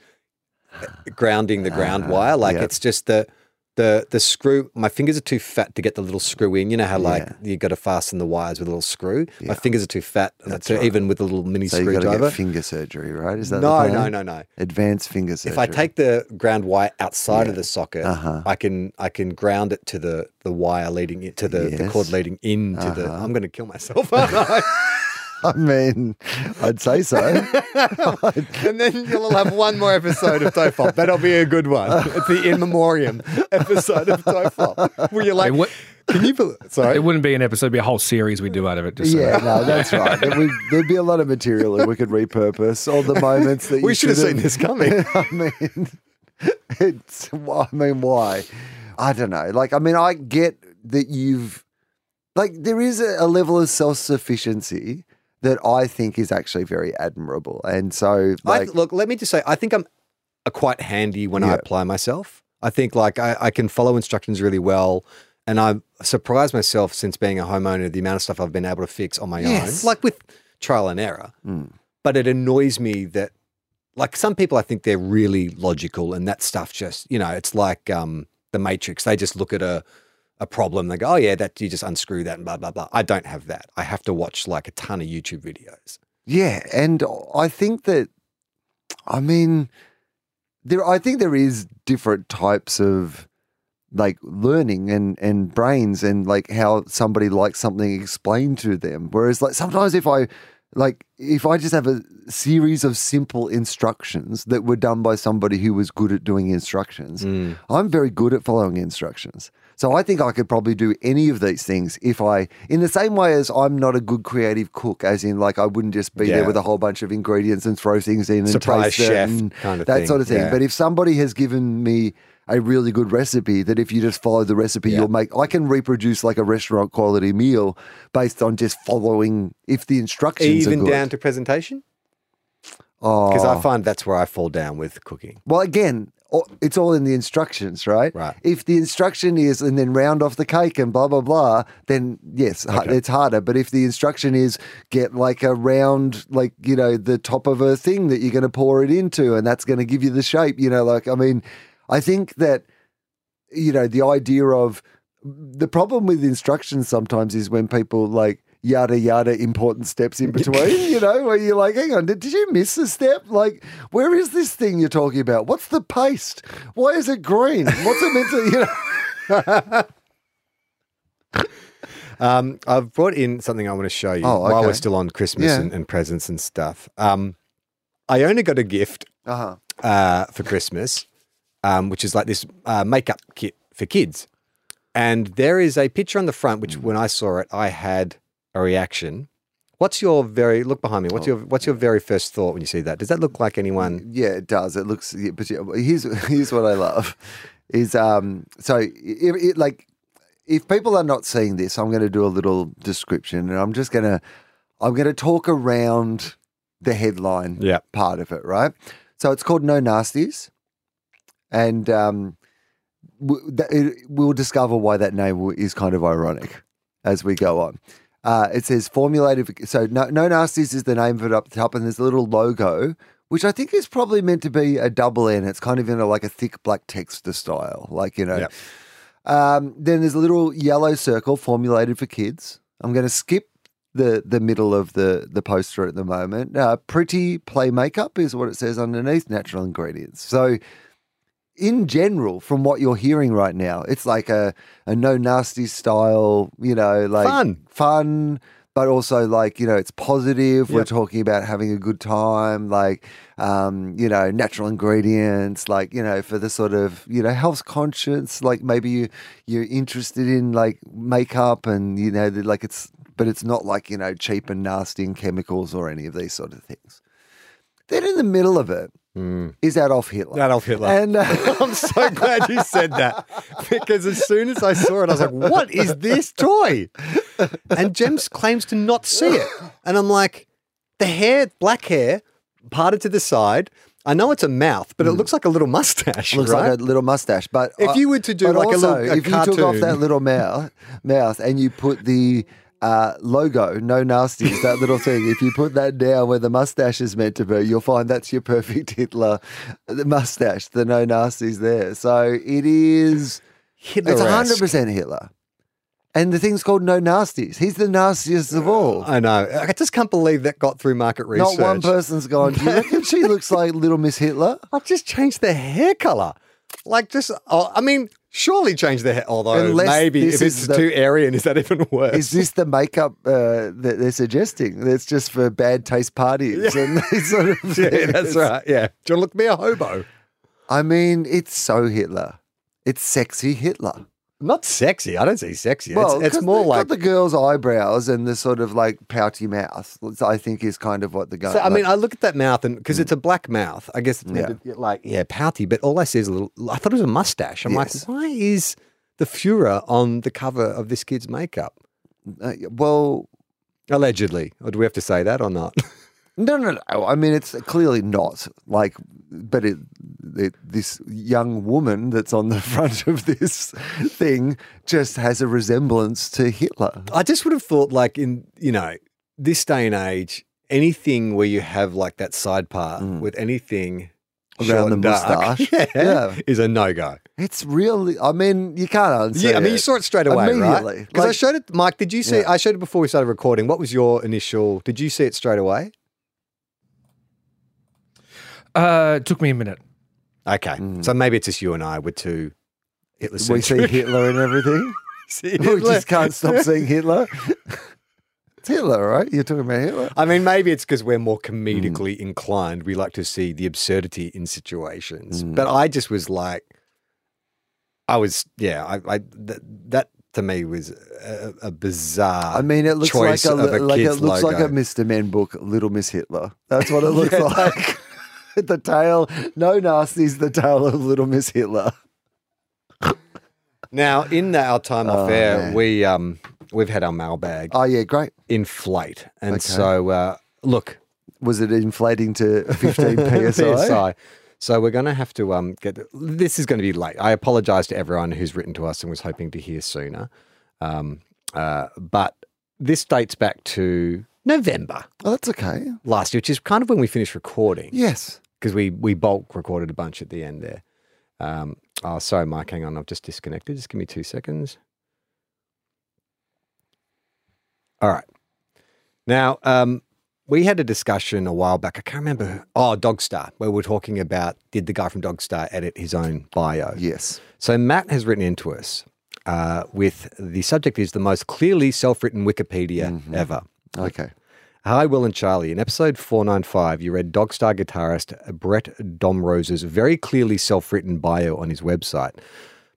grounding the ground wire. Like Ah, yeah. it's just the, the, the screw, my fingers are too fat to get the little screw in. You know how like Yeah. you got to fasten the wires with a little screw? Yeah. My fingers are too fat That's to right. even with a little mini So you got to screwdriver. get finger surgery, right? Is that No, the no, no, no. Advanced finger surgery. If I take the ground wire outside of the socket, Uh-huh. I can I can ground it to the the wire leading it to the, the cord leading into the. Uh-huh. I'm going to kill myself, I? I mean, I'd say so. and then you'll have one more episode of Tofop. That'll be a good one. It's the in memoriam episode of Tofop, where you're like, It would- can you? bel Sorry, It wouldn't be an episode; it'd be a whole series we do out of it. Just yeah, that- no, that's right. There would, there'd be a lot of material that we could repurpose. All the moments that you we should have seen this coming. I mean, it's. I mean, why? I don't know. Like, I mean, I get that you've, like, there is a, a level of self sufficiency that I think is actually very admirable, and so I, like, look, let me just say, I think I'm quite handy when I apply myself. I think like I, I can follow instructions really well. And I've surprised myself since being a homeowner, the amount of stuff I've been able to fix on my Yes. own, like with trial and error. Mm. But it annoys me that, like some people, I think they're really logical and that stuff just, you know, it's like um, the Matrix. They just look at a, a problem, they go, oh, yeah, that you just unscrew that and blah, blah, blah. I don't have that. I have to watch like a ton of YouTube videos. Yeah, and I think that I mean there I think there is different types of like learning and and brains and like how somebody likes something explained to them. Whereas like sometimes if I like if I just have a series of simple instructions that were done by somebody who was good at doing instructions, mm. I'm very good at following instructions. So I think I could probably do any of these things if I, in the same way as I'm not a good creative cook, as in like I wouldn't just be Yeah. there with a whole bunch of ingredients and throw things in and Surprise taste it chef and kind of that thing. sort of thing. Yeah. But if somebody has given me a really good recipe that if you just follow the recipe Yeah. you'll make I can reproduce like a restaurant quality meal based on just following if the instructions Even down to presentation? Ah. oh. Because I find that's where I fall down with cooking. well again it's all in the instructions, right? Right. If the instruction is and then round off the cake and blah blah blah, then yes, Okay. it's harder. But if the instruction is get like a round, like you know, the top of a thing that you're going to pour it into, and that's going to give you the shape, you know, like I mean, I think that you know the idea of the problem with instructions sometimes is when people like yada yada important steps in between, you know, where you're like, hang on, did, did you miss a step? Like, where is this thing you're talking about? What's the paste? Why is it green? What's it meant to, you know? Um, I've brought in something I want to show you Oh, while we're still on Christmas Yeah. and, and presents and stuff. Um, I only got a gift Uh-huh. uh, for Christmas, um, which is like this uh, makeup kit for kids. And there is a picture on the front, which when I saw it, I had a reaction. What's your very look behind me? What's Oh. your what's your very first thought when you see that? Does that look like anyone? Yeah, it does. It looks. yeah, But here's here's what I love is um. So it, it like if people are not seeing this, I'm going to do a little description, and I'm just gonna I'm going to talk around the headline Yeah. part of it, right? So it's called No Nasties, and um, w- that, it, we'll discover why that name is kind of ironic as we go on. Uh, it says formulated. So no, no nasties is the name of it up the top, and there's a little logo, which I think is probably meant to be a double N. It's kind of in a, like a thick black texture style, like you know. Yep. Um, then there's a little yellow circle formulated for kids. I'm going to skip the the middle of the the poster at the moment. Uh, pretty play makeup is what it says underneath. Natural ingredients. So in general, from what you're hearing right now, it's like a, a no nasty style, you know, like Fun. fun, but also like, you know, it's positive. We're talking about having a good time, like, um, you know, natural ingredients, like, you know, for the sort of, you know, health conscious, like maybe you, you're interested in like makeup and, you know, like it's, but it's not like, you know, cheap and nasty and chemicals or any of these sort of things. Then in the middle of it is Adolf Hitler. Adolf Hitler. And uh, I'm so glad you said that because as soon as I saw it, I was like, "What is this toy?" And Jem's claims to not see it, and I'm like, "The hair, black hair, parted to the side. I know it's a mouth, but it looks like a little mustache, looks right?" like a little mustache. But If you were to do like a also, little- a if you took off that little mouth, mouth, and you put the uh, logo, no nasties, that little thing. If you put that down where the mustache is meant to be, you'll find that's your perfect Hitler the mustache. The no nasties there. So it is. It's Hitler-esque. hundred percent Hitler. And the thing's called No Nasties. He's the nastiest of all. I know. I just can't believe that got through market research. Not one person's gone, do you reckon she looks like little Miss Hitler? I've just changed the hair color. Like, just, oh, I mean, surely change the hair. Although Unless maybe if it's the- too Aryan, is that even worse? Is this the makeup uh, that they're suggesting? That's just for bad taste parties and these sort of yeah, that's right. Yeah. Do you want to look me a hobo? I mean, it's so Hitler. It's sexy Hitler. Not sexy. I don't see sexy. Well, it's, it's more like. got the girl's eyebrows and the sort of like pouty mouth. I think is kind of what the guy. So, I mean, I look at that mouth and because it's a black mouth, I guess it's Yeah. be like, yeah, pouty, but all I see is a little, I thought it was a mustache. I'm Yes. like, why is the Fuhrer on the cover of this kid's makeup? uh, well, Allegedly. Or do we have to say that or not? no, no, no. I mean, it's clearly not like, but it, it, this young woman that's on the front of this thing just has a resemblance to Hitler. I just would have thought, like, in, you know, this day and age, anything where you have like that side part with anything Mm. Around the dark, moustache. yeah, Yeah. is a no go. It's really. I mean, you can't unsee Yeah, I mean, you saw it straight away, Immediately. right? Because I showed it, Mike. Did you see? Yeah. I showed it before we started recording. What was your initial? Did you see it straight away? Uh, it took me a minute. Okay, so maybe it's just you and I were too Hitler we see Hitler and everything. see we just can't stop seeing Hitler. It's Hitler, right? You're talking about Hitler. I mean, maybe it's because we're more Hmm. comedically inclined. We like to see the absurdity in situations. Hmm. But I just was like, I was, yeah, I, I th- that to me was a, a bizarre. I mean, it looks like a, of a like it kid's looks like a logo. Mr. Men book, Little Miss Hitler. That's what it looks like. the tale, no nasties, the tale of Little Miss Hitler. Now, in our time off Oh, air, man. we um we've had our mailbag Oh yeah, great. inflate, and Okay. so uh, look, Was it inflating to 15 psi? PSI. So we're going to have to um get this is going to be late. I apologize to everyone who's written to us and was hoping to hear sooner. Um, uh, but this dates back to November Oh, that's okay. last year, which is kind of when we finished recording Yes. Because we we bulk recorded a bunch at the end there. Um, oh, sorry, Mike. Hang on, I've just disconnected. Just give me two seconds. All right. Now, um, we had a discussion a while back. I can't remember. Oh, Dogstar, where we're talking about did the guy from Dogstar edit his own bio? Yes. So Matt has written into us uh, with the subject is the most clearly self-written Wikipedia ever. Okay. Hi, Will and Charlie. In episode 495, you read Dogstar guitarist Bret Domrose's very clearly self written bio on his website.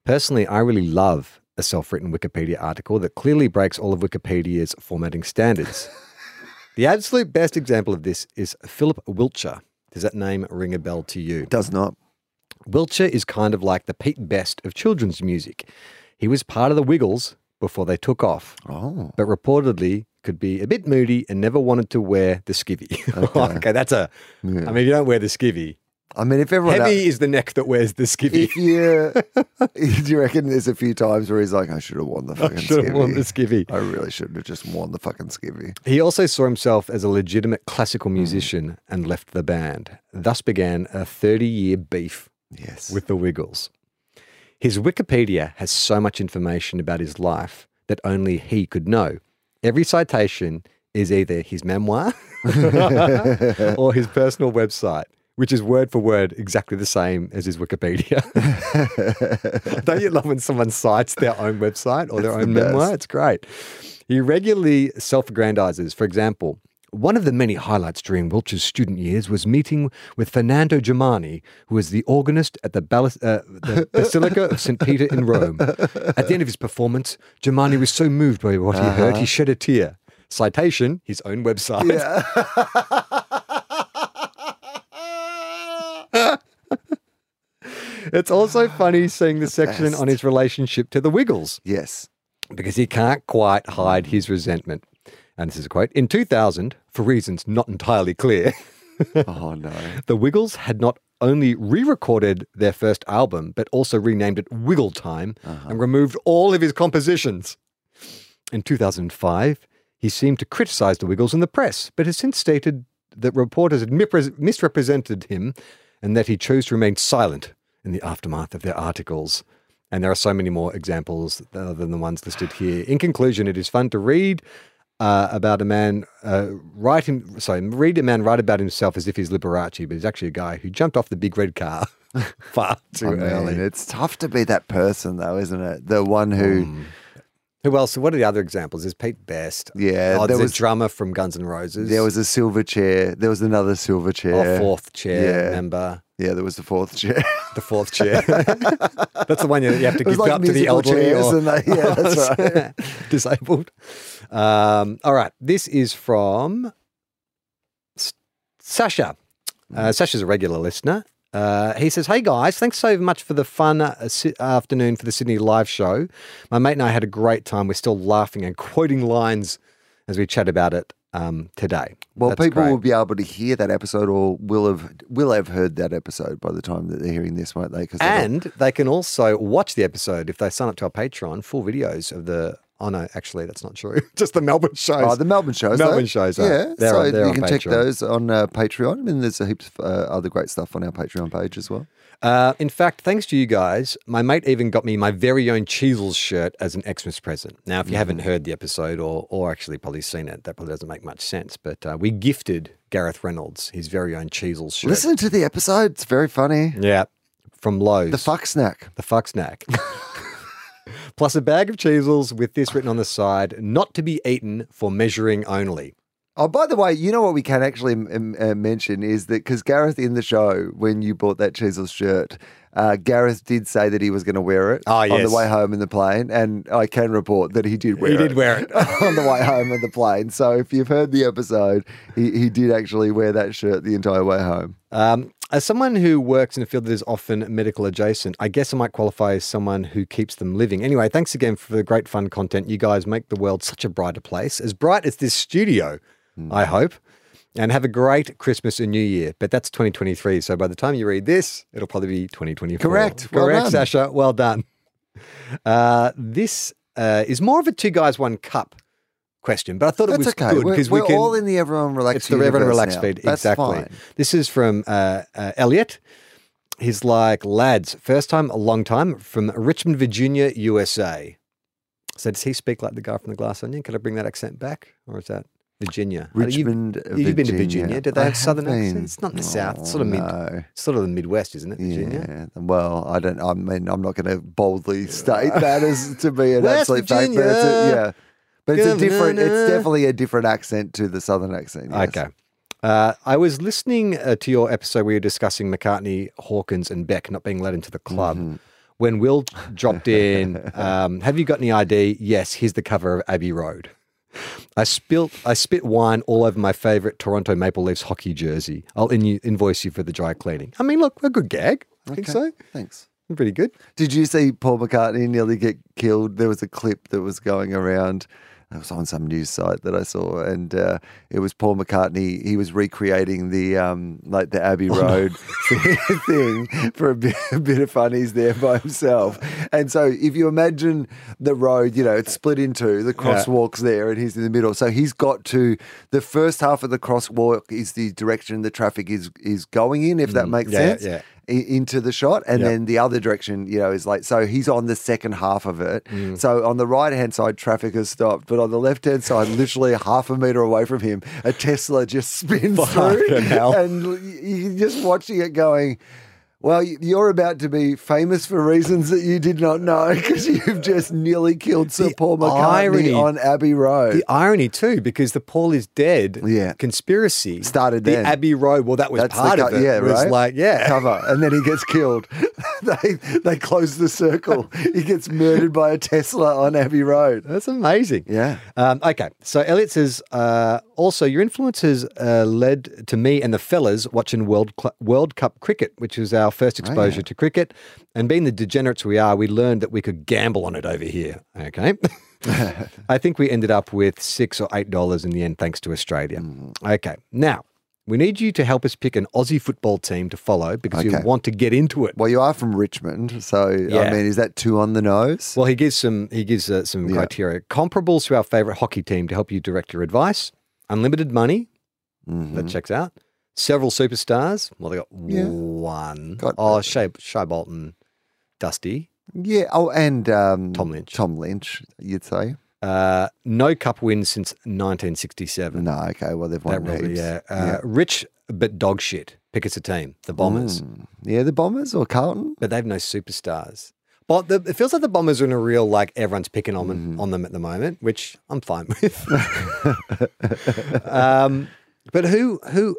Personally, I really love a self written Wikipedia article that clearly breaks all of Wikipedia's formatting standards. the absolute best example of this is Phillip Wilcher. Does that name ring a bell to you? Does not. Wilcher is kind of like the Pete Best of children's music. He was part of the Wiggles before they took off Oh. but reportedly could be a bit moody and never wanted to wear the skivvy. Okay, that's a. I mean, if you don't wear the skivvy, I mean, if everyone. heavy is the neck that wears the skivvy. if you, do you reckon there's a few times where he's like, I should have worn the fucking Should have worn the skivvy. I really shouldn't have just worn the fucking skivvy. He also saw himself as a legitimate classical hmm. musician and left the band. Thus began a 30 year beef Yes. with the Wiggles. His Wikipedia has so much information about his life that only he could know. Every citation is either his memoir or his personal website, which is word for word exactly the same as his Wikipedia. Don't you love when someone cites their own website or their It's own the memoir? It's great. He regularly self aggrandizes. For example, one of the many highlights during Wilcher's student years was meeting with Fernando Germani, who was the organist at the, Bal- uh, the Basilica of St. Peter in Rome. At the end of his performance, Germani was so moved by what he heard, he shed a tear. Citation, his own website. it's also funny seeing the section on his relationship to the Wiggles Yes. because he can't quite hide his resentment. And this is a quote In 2000, for reasons not entirely clear, Oh, no. the Wiggles had not only re recorded their first album, but also renamed it Wiggle Time uh-huh. and removed all of his compositions. In 2005, he seemed to criticize the Wiggles in the press, but has since stated that reporters had misrepresented him and that he chose to remain silent in the aftermath of their articles. And there are so many more examples other than the ones listed here. In conclusion, it is fun to read uh, about a man uh, write him sorry read a man write about himself as if he's Liberace, but he's actually a guy who jumped off the big red car far too I mean, early. it's tough to be that person, though, isn't it? The one who, Mm. Who else? What are the other examples? There's Pete Best. Yeah, oh, there was- a drummer from Guns N' Roses. there was a silver chair. There was another silver chair. oh, fourth chair Yeah. member. Yeah, there was the fourth chair. The fourth chair. that's the one you, you have to give like up to the elderly or they- yeah, that's right. disabled. Um, all right, this is from S- Sasha. Uh, Sasha's a regular listener. Uh, he says, Hey guys, thanks so much for the fun uh, si- afternoon for the Sydney live show. My mate and I had a great time. We're still laughing and quoting lines as we chat about it um, today. Well, That's people great. will be able to hear that episode, or will have will have heard that episode by the time that they're hearing this, won't they? 'Cause And they can also watch the episode if they sign up to our Patreon, full videos of the. Oh, no, actually, that's not true. Just the Melbourne shows. Oh, the Melbourne shows. Melbourne though. shows are- Yeah, so on- you can check those on uh, Patreon, and there's a heaps of uh, other great stuff on our Patreon page as well. Uh, in fact, thanks to you guys, my mate even got me my very own Cheezels shirt as an Xmas present. Now, if you haven't heard the episode or, or actually probably seen it, that probably doesn't make much sense. But uh, we gifted Gareth Reynolds his very own Cheezels shirt. Listen to the episode; it's very funny. Yeah, from Lowe's. The fuck snack. The fuck snack. Plus a bag of Cheezels with this written on the side, not to be eaten for measuring only. Oh, by the way, you know what we can actually um, uh, mention is that because Gareth in the show, when you bought that Cheezels shirt, uh, Gareth did say that he was going to wear it Ah, on the way home in the plane, and I can report that he did wear He it. did wear it. on the way home in the plane. So if you've heard the episode, he, he did actually wear that shirt the entire way home. Um, as someone who works in a field that is often medical adjacent, I guess I might qualify as someone who keeps them living. Anyway, thanks again for the great fun content. You guys make the world such a brighter place, as bright as this studio, I hope. And have a great Christmas and New Year. But that's 2023. So by the time you read this, it'll probably be 2024. Correct. Well Correct, done. Sasha. Well done. Uh, this uh, is more of a two guys, one cup question, but I thought it was okay. good because we're we can. all in the Everyone Relax It's the universe Relax now. feed. That's exactly. fine. This is from uh, uh, Elliot. He's like, lads, first time, a long time from Richmond, Virginia, USA. So does he speak like the guy from the Glass Onion? Can I bring that accent back? Or is that Virginia? Oh, you- Richmond, You've been to Virginia. Did they I have southern been. accent? It's not in the south. It's sort of Oh, mid, no. sort of the Midwest, isn't it? Virginia. Yeah. Well, I don't. I mean, I'm not going to boldly state that as to be an West absolute fact, but it's a, yeah. But it's a different. It's definitely a different accent to the southern accent. yes. Okay. Uh, I was listening uh, to your episode where you were discussing McCartney, Hawkins, and Beck not being let into the club. Mm-hmm. When Will dropped in, um, have you got any ID? Yes, here's the cover of Abbey Road. I spilt, I spit wine all over my favorite Toronto Maple Leafs hockey jersey. I'll in- invoice you for the dry cleaning. I mean, look, a good gag. I think Okay. so. Thanks. Pretty good. Did you see Paul McCartney nearly get killed? There was a clip that was going around. It was on some news site that I saw, and uh, it was Paul McCartney. He was recreating the um, like the Abbey Road thing for a bit, a bit of fun. He's there by himself, and so if you imagine the road, you know, it's split in two. The crosswalk's there, and he's in the middle. So he's got to the first half of the crosswalk is the direction the traffic is is going in. If that makes yeah, sense, yeah. Into the shot, and Yep. then the other direction, you know, is like so he's on the second half of it. Mm. So on the right hand side, traffic has stopped, but on the left hand side, literally half a meter away from him, a Tesla just spins through, hell. and you're just watching it going. Well, you're about to be famous for reasons that you did not know because you've just nearly killed Sir The Paul McCartney irony- on Abbey Road. The irony too, because the Paul is dead Yeah. conspiracy Started the. Abbey Road. Well, that was That's part the of it. yeah, was right. like yeah, cover, and then he gets killed. they they close the circle. he gets murdered by a Tesla on Abbey Road. That's amazing. Yeah. Um, okay. So Elliot says, uh, also, your influence has uh, led to me and the fellas watching World Cl- World Cup cricket, which was our first exposure to cricket. And being the degenerates we are, we learned that we could gamble on it over here. Okay. I think we ended up with six or eight dollars in the end, thanks to Australia. Okay. Now, we need you to help us pick an Aussie football team to follow because you want to get into it. Well, you are from Richmond, so I mean, is that two on the nose? Well, he gives some he gives uh, some Yeah. criteria comparables to our favorite hockey team to help you direct your advice. Unlimited money, Mhm. that checks out. Several superstars. Well, they got Yeah. one. Got- oh, Shai, Shai Bolton, Dusty. Yeah. Oh, and um, Tom Lynch. Tom Lynch, you'd say? Uh, no cup wins since 1967. No. Okay. Well, they've won really, heaps. yeah. Uh, Rich but dog shit. Pick us a team. The Bombers, Mm. Yeah, the Bombers or Carlton. but they've no superstars. But the, it feels like the Bombers are in a real like everyone's picking on them Mm-hmm. on them at the moment, which I'm fine with. um, but who who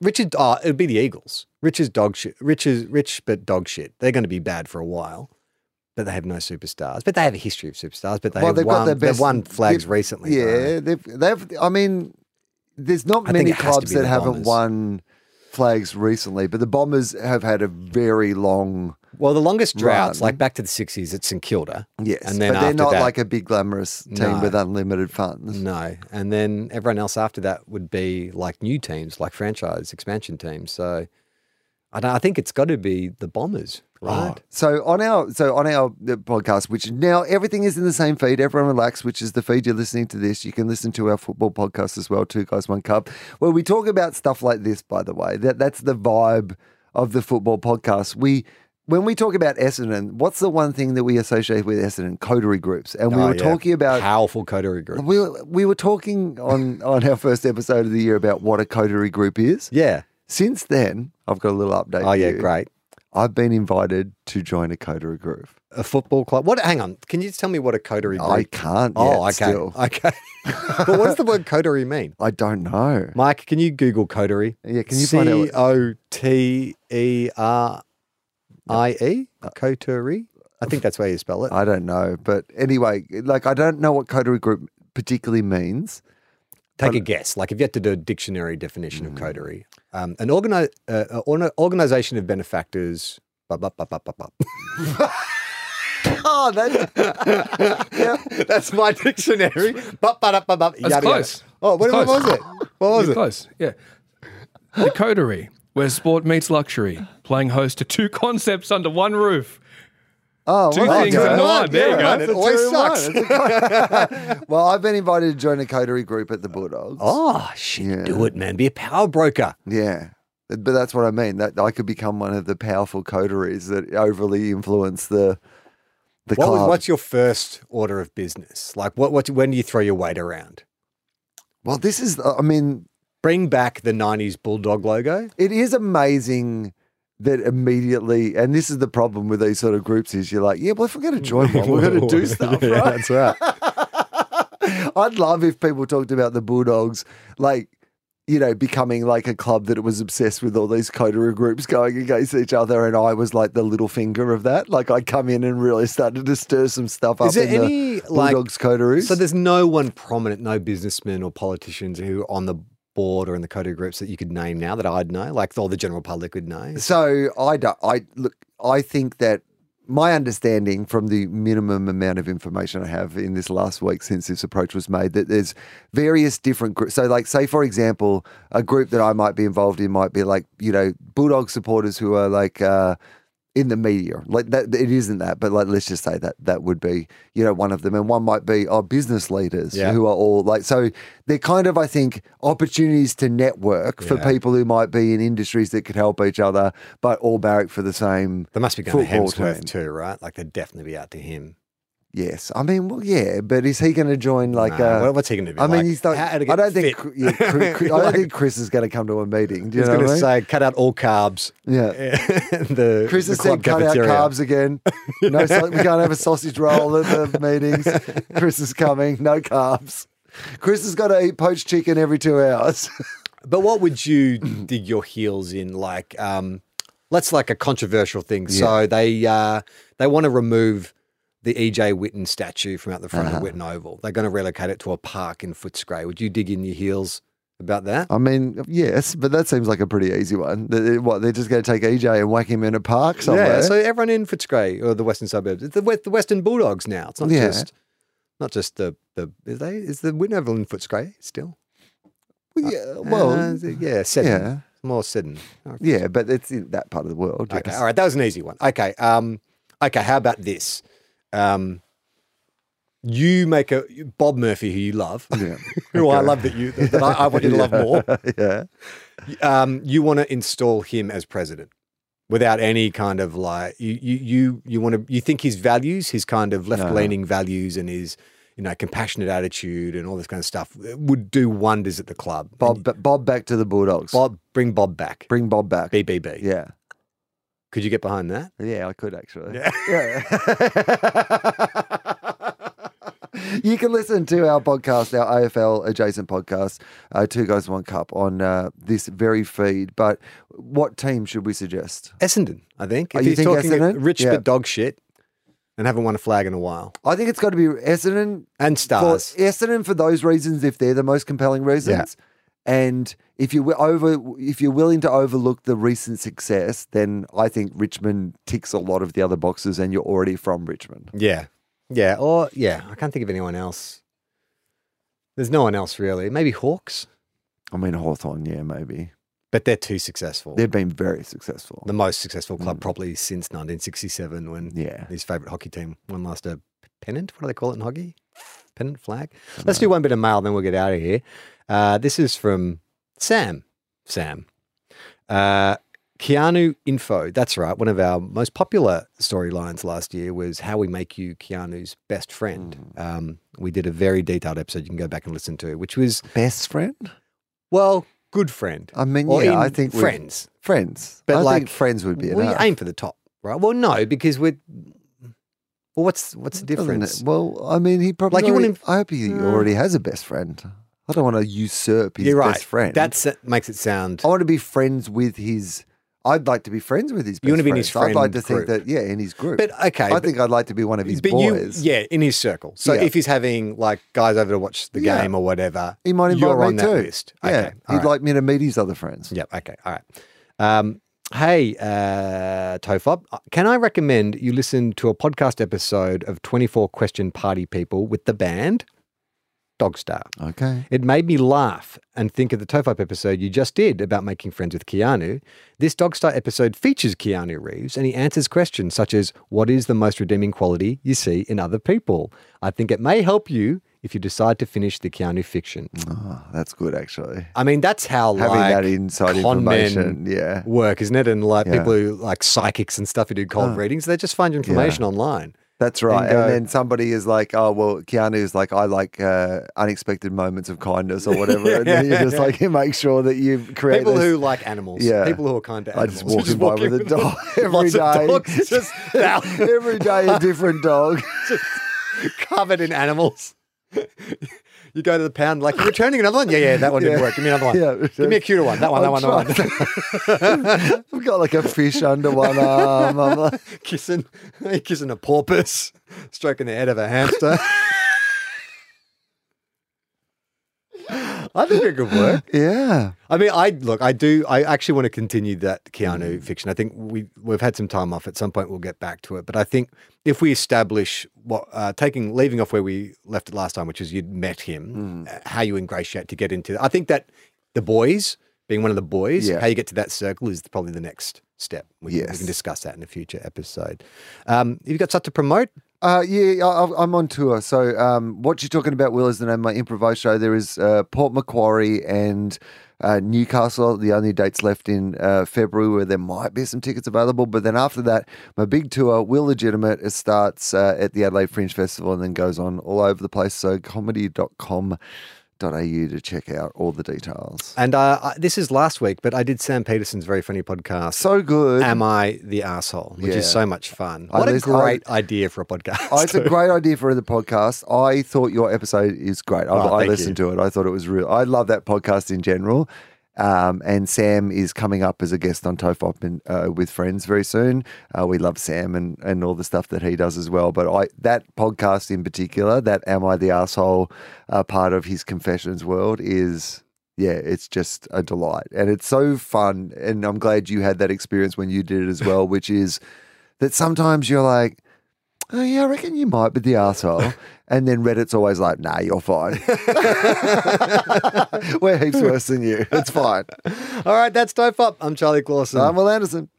Richard? Oh, uh, it'd be the Eagles. Rich's dog shit. Rich is rich, but dog shit. They're going to be bad for a while, but they have no superstars. But they have a history of superstars. But they Well, have they've got their best- They've won flags recently. Yeah, they've they've. I mean, there's not I many it has to clubs that haven't won flags recently, but the Bombers have had a very long. Well, the longest droughts, Run. like back to the sixties, it's St Kilda. Yes, and then but they're not that, like a big glamorous team No. with unlimited funds. No. And then everyone else after that would be like new teams, like franchise expansion teams. So I don't I think it's got to be the Bombers, right? So on our so on our uh, podcast, which now everything is in the same feed. Everyone relax, which is the feed you're listening to this. You can listen to our football podcast as well. Two guys, one cup. Where we talk about stuff like this. By the way, that that's the vibe of the football podcast. We. When we talk about Essendon, what's the one thing that we associate with Essendon? Coterie groups. And we Oh, were yeah. talking about powerful coterie groups. we, we were talking on, on our first episode of the year about what a coterie group is. Yeah. Since then, I've got a little update. Oh yeah, you. great. I've been invited to join a coterie group. A football club. What? Hang on. Can you just tell me what a coterie group? I can't. Oh, yet okay. Still. Okay. but what does the word coterie mean? I don't know. Mike, can you Google coterie? Yeah, can you find out C O T E R I E? Coterie? I think that's where you spell it. I don't know. But anyway, like I don't know what coterie group particularly means. Take a guess. Like if you had to do a dictionary definition Mm. of coterie, um, an organi- uh, uh, orna- organization of benefactors. Oh, that, That's my dictionary. Ba, ba, da, ba, ba, That's yada, yada. close. Oh, what, That's what close. was it? What was You're it? Close. Yeah. The coterie, where sport meets luxury, playing host to two concepts under one roof. oh, Two well, things in one. There you go. It always two sucks. Well, I've been invited to join a coterie group at the Bulldogs. Oh, shit. Yeah. Do it, man. Be a power broker. Yeah. But that's what I mean. That I could become one of the powerful coteries that overly influence the the What club. what's your first order of business? Like, what, what, when do you throw your weight around? well, this is. I mean, Bring back the 90s Bulldog logo. it is amazing that immediately, and this is the problem with these sort of groups, is you're like, yeah, well, if we're going to join one, we're going to do stuff, Yeah, right? That's right. I'd love if people talked about the Bulldogs like, you know, becoming like a club that was obsessed with all these coterie groups going against each other, and I was like the little finger of that. Like I come in and really started to stir some stuff up Is there any, the like- Bulldogs coteries. So there's no one prominent, no businessmen or politicians who are on the board or in the coterie groups that you could name now that I'd know, like all the general public would know. So I don't. I look. I think that my understanding from the minimum amount of information I have in this last week since this approach was made that there's various different groups. So, like, say for example, a group that I might be involved in might be like you know Bulldog supporters who are like. Uh, in the media, like that, it isn't that, but like let's just say that that would be, you know, one of them, and one might be our business leaders Yeah. who are all like, so they're kind of, I think, opportunities to network for people who might be in industries that could help each other, but all barrack for the same. They must be going to Hemsworth team. too, right? Like they'd definitely be out to him. Yes, I mean, well, yeah, but is he going to join like? Nah, uh, what- what's he going to do? I mean, he's to I don't think. Yeah, Chris, I don't think Chris is going to come to a meeting. Do you He's going to I mean? say, cut out all carbs. Yeah. the Chris the has said cut out carbs again. No, we can't have a sausage roll at the meetings. Chris is coming. No carbs. Chris has got to eat poached chicken every two hours. But what would you dig your heels in? Like, um, let's like a controversial thing. So they uh, they want to remove the EJ Whitten statue from out the front Uh-huh. of Whitten Oval. They're going to relocate it to a park in Footscray. Would you dig in your heels about that? I mean, yes, but that seems like a pretty easy one. They- What they're just going to take EJ and whack him in a park somewhere. Yeah. So everyone in Footscray or the western suburbs, it's the, the Western Bulldogs now. It's not Yeah. just not just the the is they is the Whitten Oval in Footscray still? yeah, well, Uh, yeah, Seddon. yeah. more Seddon. yeah, but it's in that part of the world. Okay, yes. all right, that was an easy one. Okay, um, okay, how about this? Um, you make a Bob Murphy, who you love, Yeah. who I love that you that I, I want you to love more. yeah. Um, you want to install him as president without any kind of like you you you you want to you think his values, his kind of left leaning values, and his you know compassionate attitude and all this kind of stuff would do wonders at the club. Bob, ba- Bob back to the Bulldogs. Bob, bring Bob back. Bring Bob back. BBB. Yeah. Could you get behind that? Yeah, I could actually. Yeah. Yeah. you can listen to our podcast, our AFL adjacent podcast, uh, Two Guys One Cup, on uh, this very feed. But what team should we suggest? Essendon, I think. Oh, If you he's think talking Essendon? rich Yeah. but dog shit and haven't won a flag in a while. I think it's got to be Essendon. And For, stars. Essendon for those reasons, if they're the most compelling reasons. And if you over, if you're willing to overlook the recent success, then I think Richmond ticks a lot of the other boxes, and you're already from Richmond. Yeah. Yeah. Or, yeah, I can't think of anyone else. There's no one else really. Maybe Hawks, I mean, Hawthorn, yeah, maybe but they're too successful. they've been very successful. the most successful club probably since 1967 when Mm. Yeah. his favourite hockey team won last a pennant. What do they call it in hockey? Pennant flag. Let's do one bit of mail, then we'll get out of here. Uh, this is from Sam. Sam. Uh, Keanu Info. That's right. One of our most popular storylines last year was how we make you Keanu's best friend. Mm. Um, we did a very detailed episode you can go back and listen to, which was Best friend? well, good friend. I mean, Or yeah, I think friends. Friends. But I like think friends would be we aim for the top, right? Well, no, because we're. Well, what's what's the difference? Well, I mean, he probably. Like, you already- wouldn't- I hope he already has a best friend. I don't want to usurp his You're right. best friend. That makes it sound. I want to be friends with his. I'd like to be friends with his. Best You wanna be in his friends. I'd like to friend think that, yeah, in his group. But okay, I but- think I'd like to be one of his boys. you, yeah, in his circle. So Yeah. if he's having like guys over to watch the Yeah. game or whatever, He might invite you're me on that too. list. Yeah, Okay, all he'd right. like me to meet his other friends. Yep. Okay. All right. Um, hey, uh, Tofop, can I recommend you listen to a podcast episode of 24 Question Party People with the band Dogstar? Okay. It made me laugh and think of the Tofop episode you just did about making friends with Keanu. This Dogstar episode features Keanu Reeves and he answers questions such as What is the most redeeming quality you see in other people? I think it may help you if you decide to finish the Keanu fiction. Oh, that's good, actually. I mean, that's how Having like, that inside con men information, yeah. work, isn't it? And like Yeah. people who like psychics and stuff who do cold Oh. readings, they just find your information online. That's right. And, go- then somebody is like, oh, well, Keanu is like, I like uh, unexpected moments of kindness or whatever. and then you just like, you make sure that you create People those- who like animals, Yeah. people who are kind to animals. I just walking by with a dog every day. dogs, just Every day a different dog. just covered in animals. You go to the pound, like, you're returning another one? Yeah, yeah, that one didn't work. Give me another one. Yeah. Give me a cuter one. That one, that one, that one. I've got like a fish under one arm. I'm like, kissing, kissing a porpoise, stroking the head of a hamster. I think it could work. yeah. I mean, I look. I do. I actually want to continue that Mm. Keanu fiction. I think we we've had some time off. At some point, we'll get back to it. But I think if we establish what uh, taking leaving off where we left it last time, which is you'd met him, Mm. uh, how you ingratiate to get into. I think that the boys being one of the boys, Yeah. how you get to that circle is probably the next step. We, can, we can discuss that in a future episode. Um, you've got stuff to promote. Uh, yeah, I, I'm on tour. So, um, what you're talking about, Wil, is the name of my improv show. There is uh, Port Macquarie and uh, Newcastle, the only dates left in uh, February where there might be some tickets available. But then after that, my big tour, Wil Legitimate, it starts uh, at the Adelaide Fringe Festival and then goes on all over the place. So, comedy.com.au to check out all the details. And uh, I, this is last week, but I did Sam Peterson's very funny podcast. So good. Am I the asshole? Which Yeah. is so much fun. I What a listen- I- great idea for a podcast. Oh, it's a great idea for the podcast. I thought your episode is great. I, Oh, I listened to it. I thought it was real. I love that podcast in general. Um, and Sam is coming up as a guest on TOFOP and uh, with friends very soon. Uh, we love Sam and, and all the stuff that he does as well. But I that podcast in particular, that "Am I the asshole?" Uh, part of his confessions world is yeah, it's just a delight, and it's so fun. And I'm glad you had that experience when you did it as well, which is that sometimes you're like, oh, yeah, I reckon you might be the asshole. And then Reddit's always like, nah, you're fine. We're heaps worse than you. It's fine. All right, that's TOFOP. I'm Charlie Clausen. I'm Wil Anderson.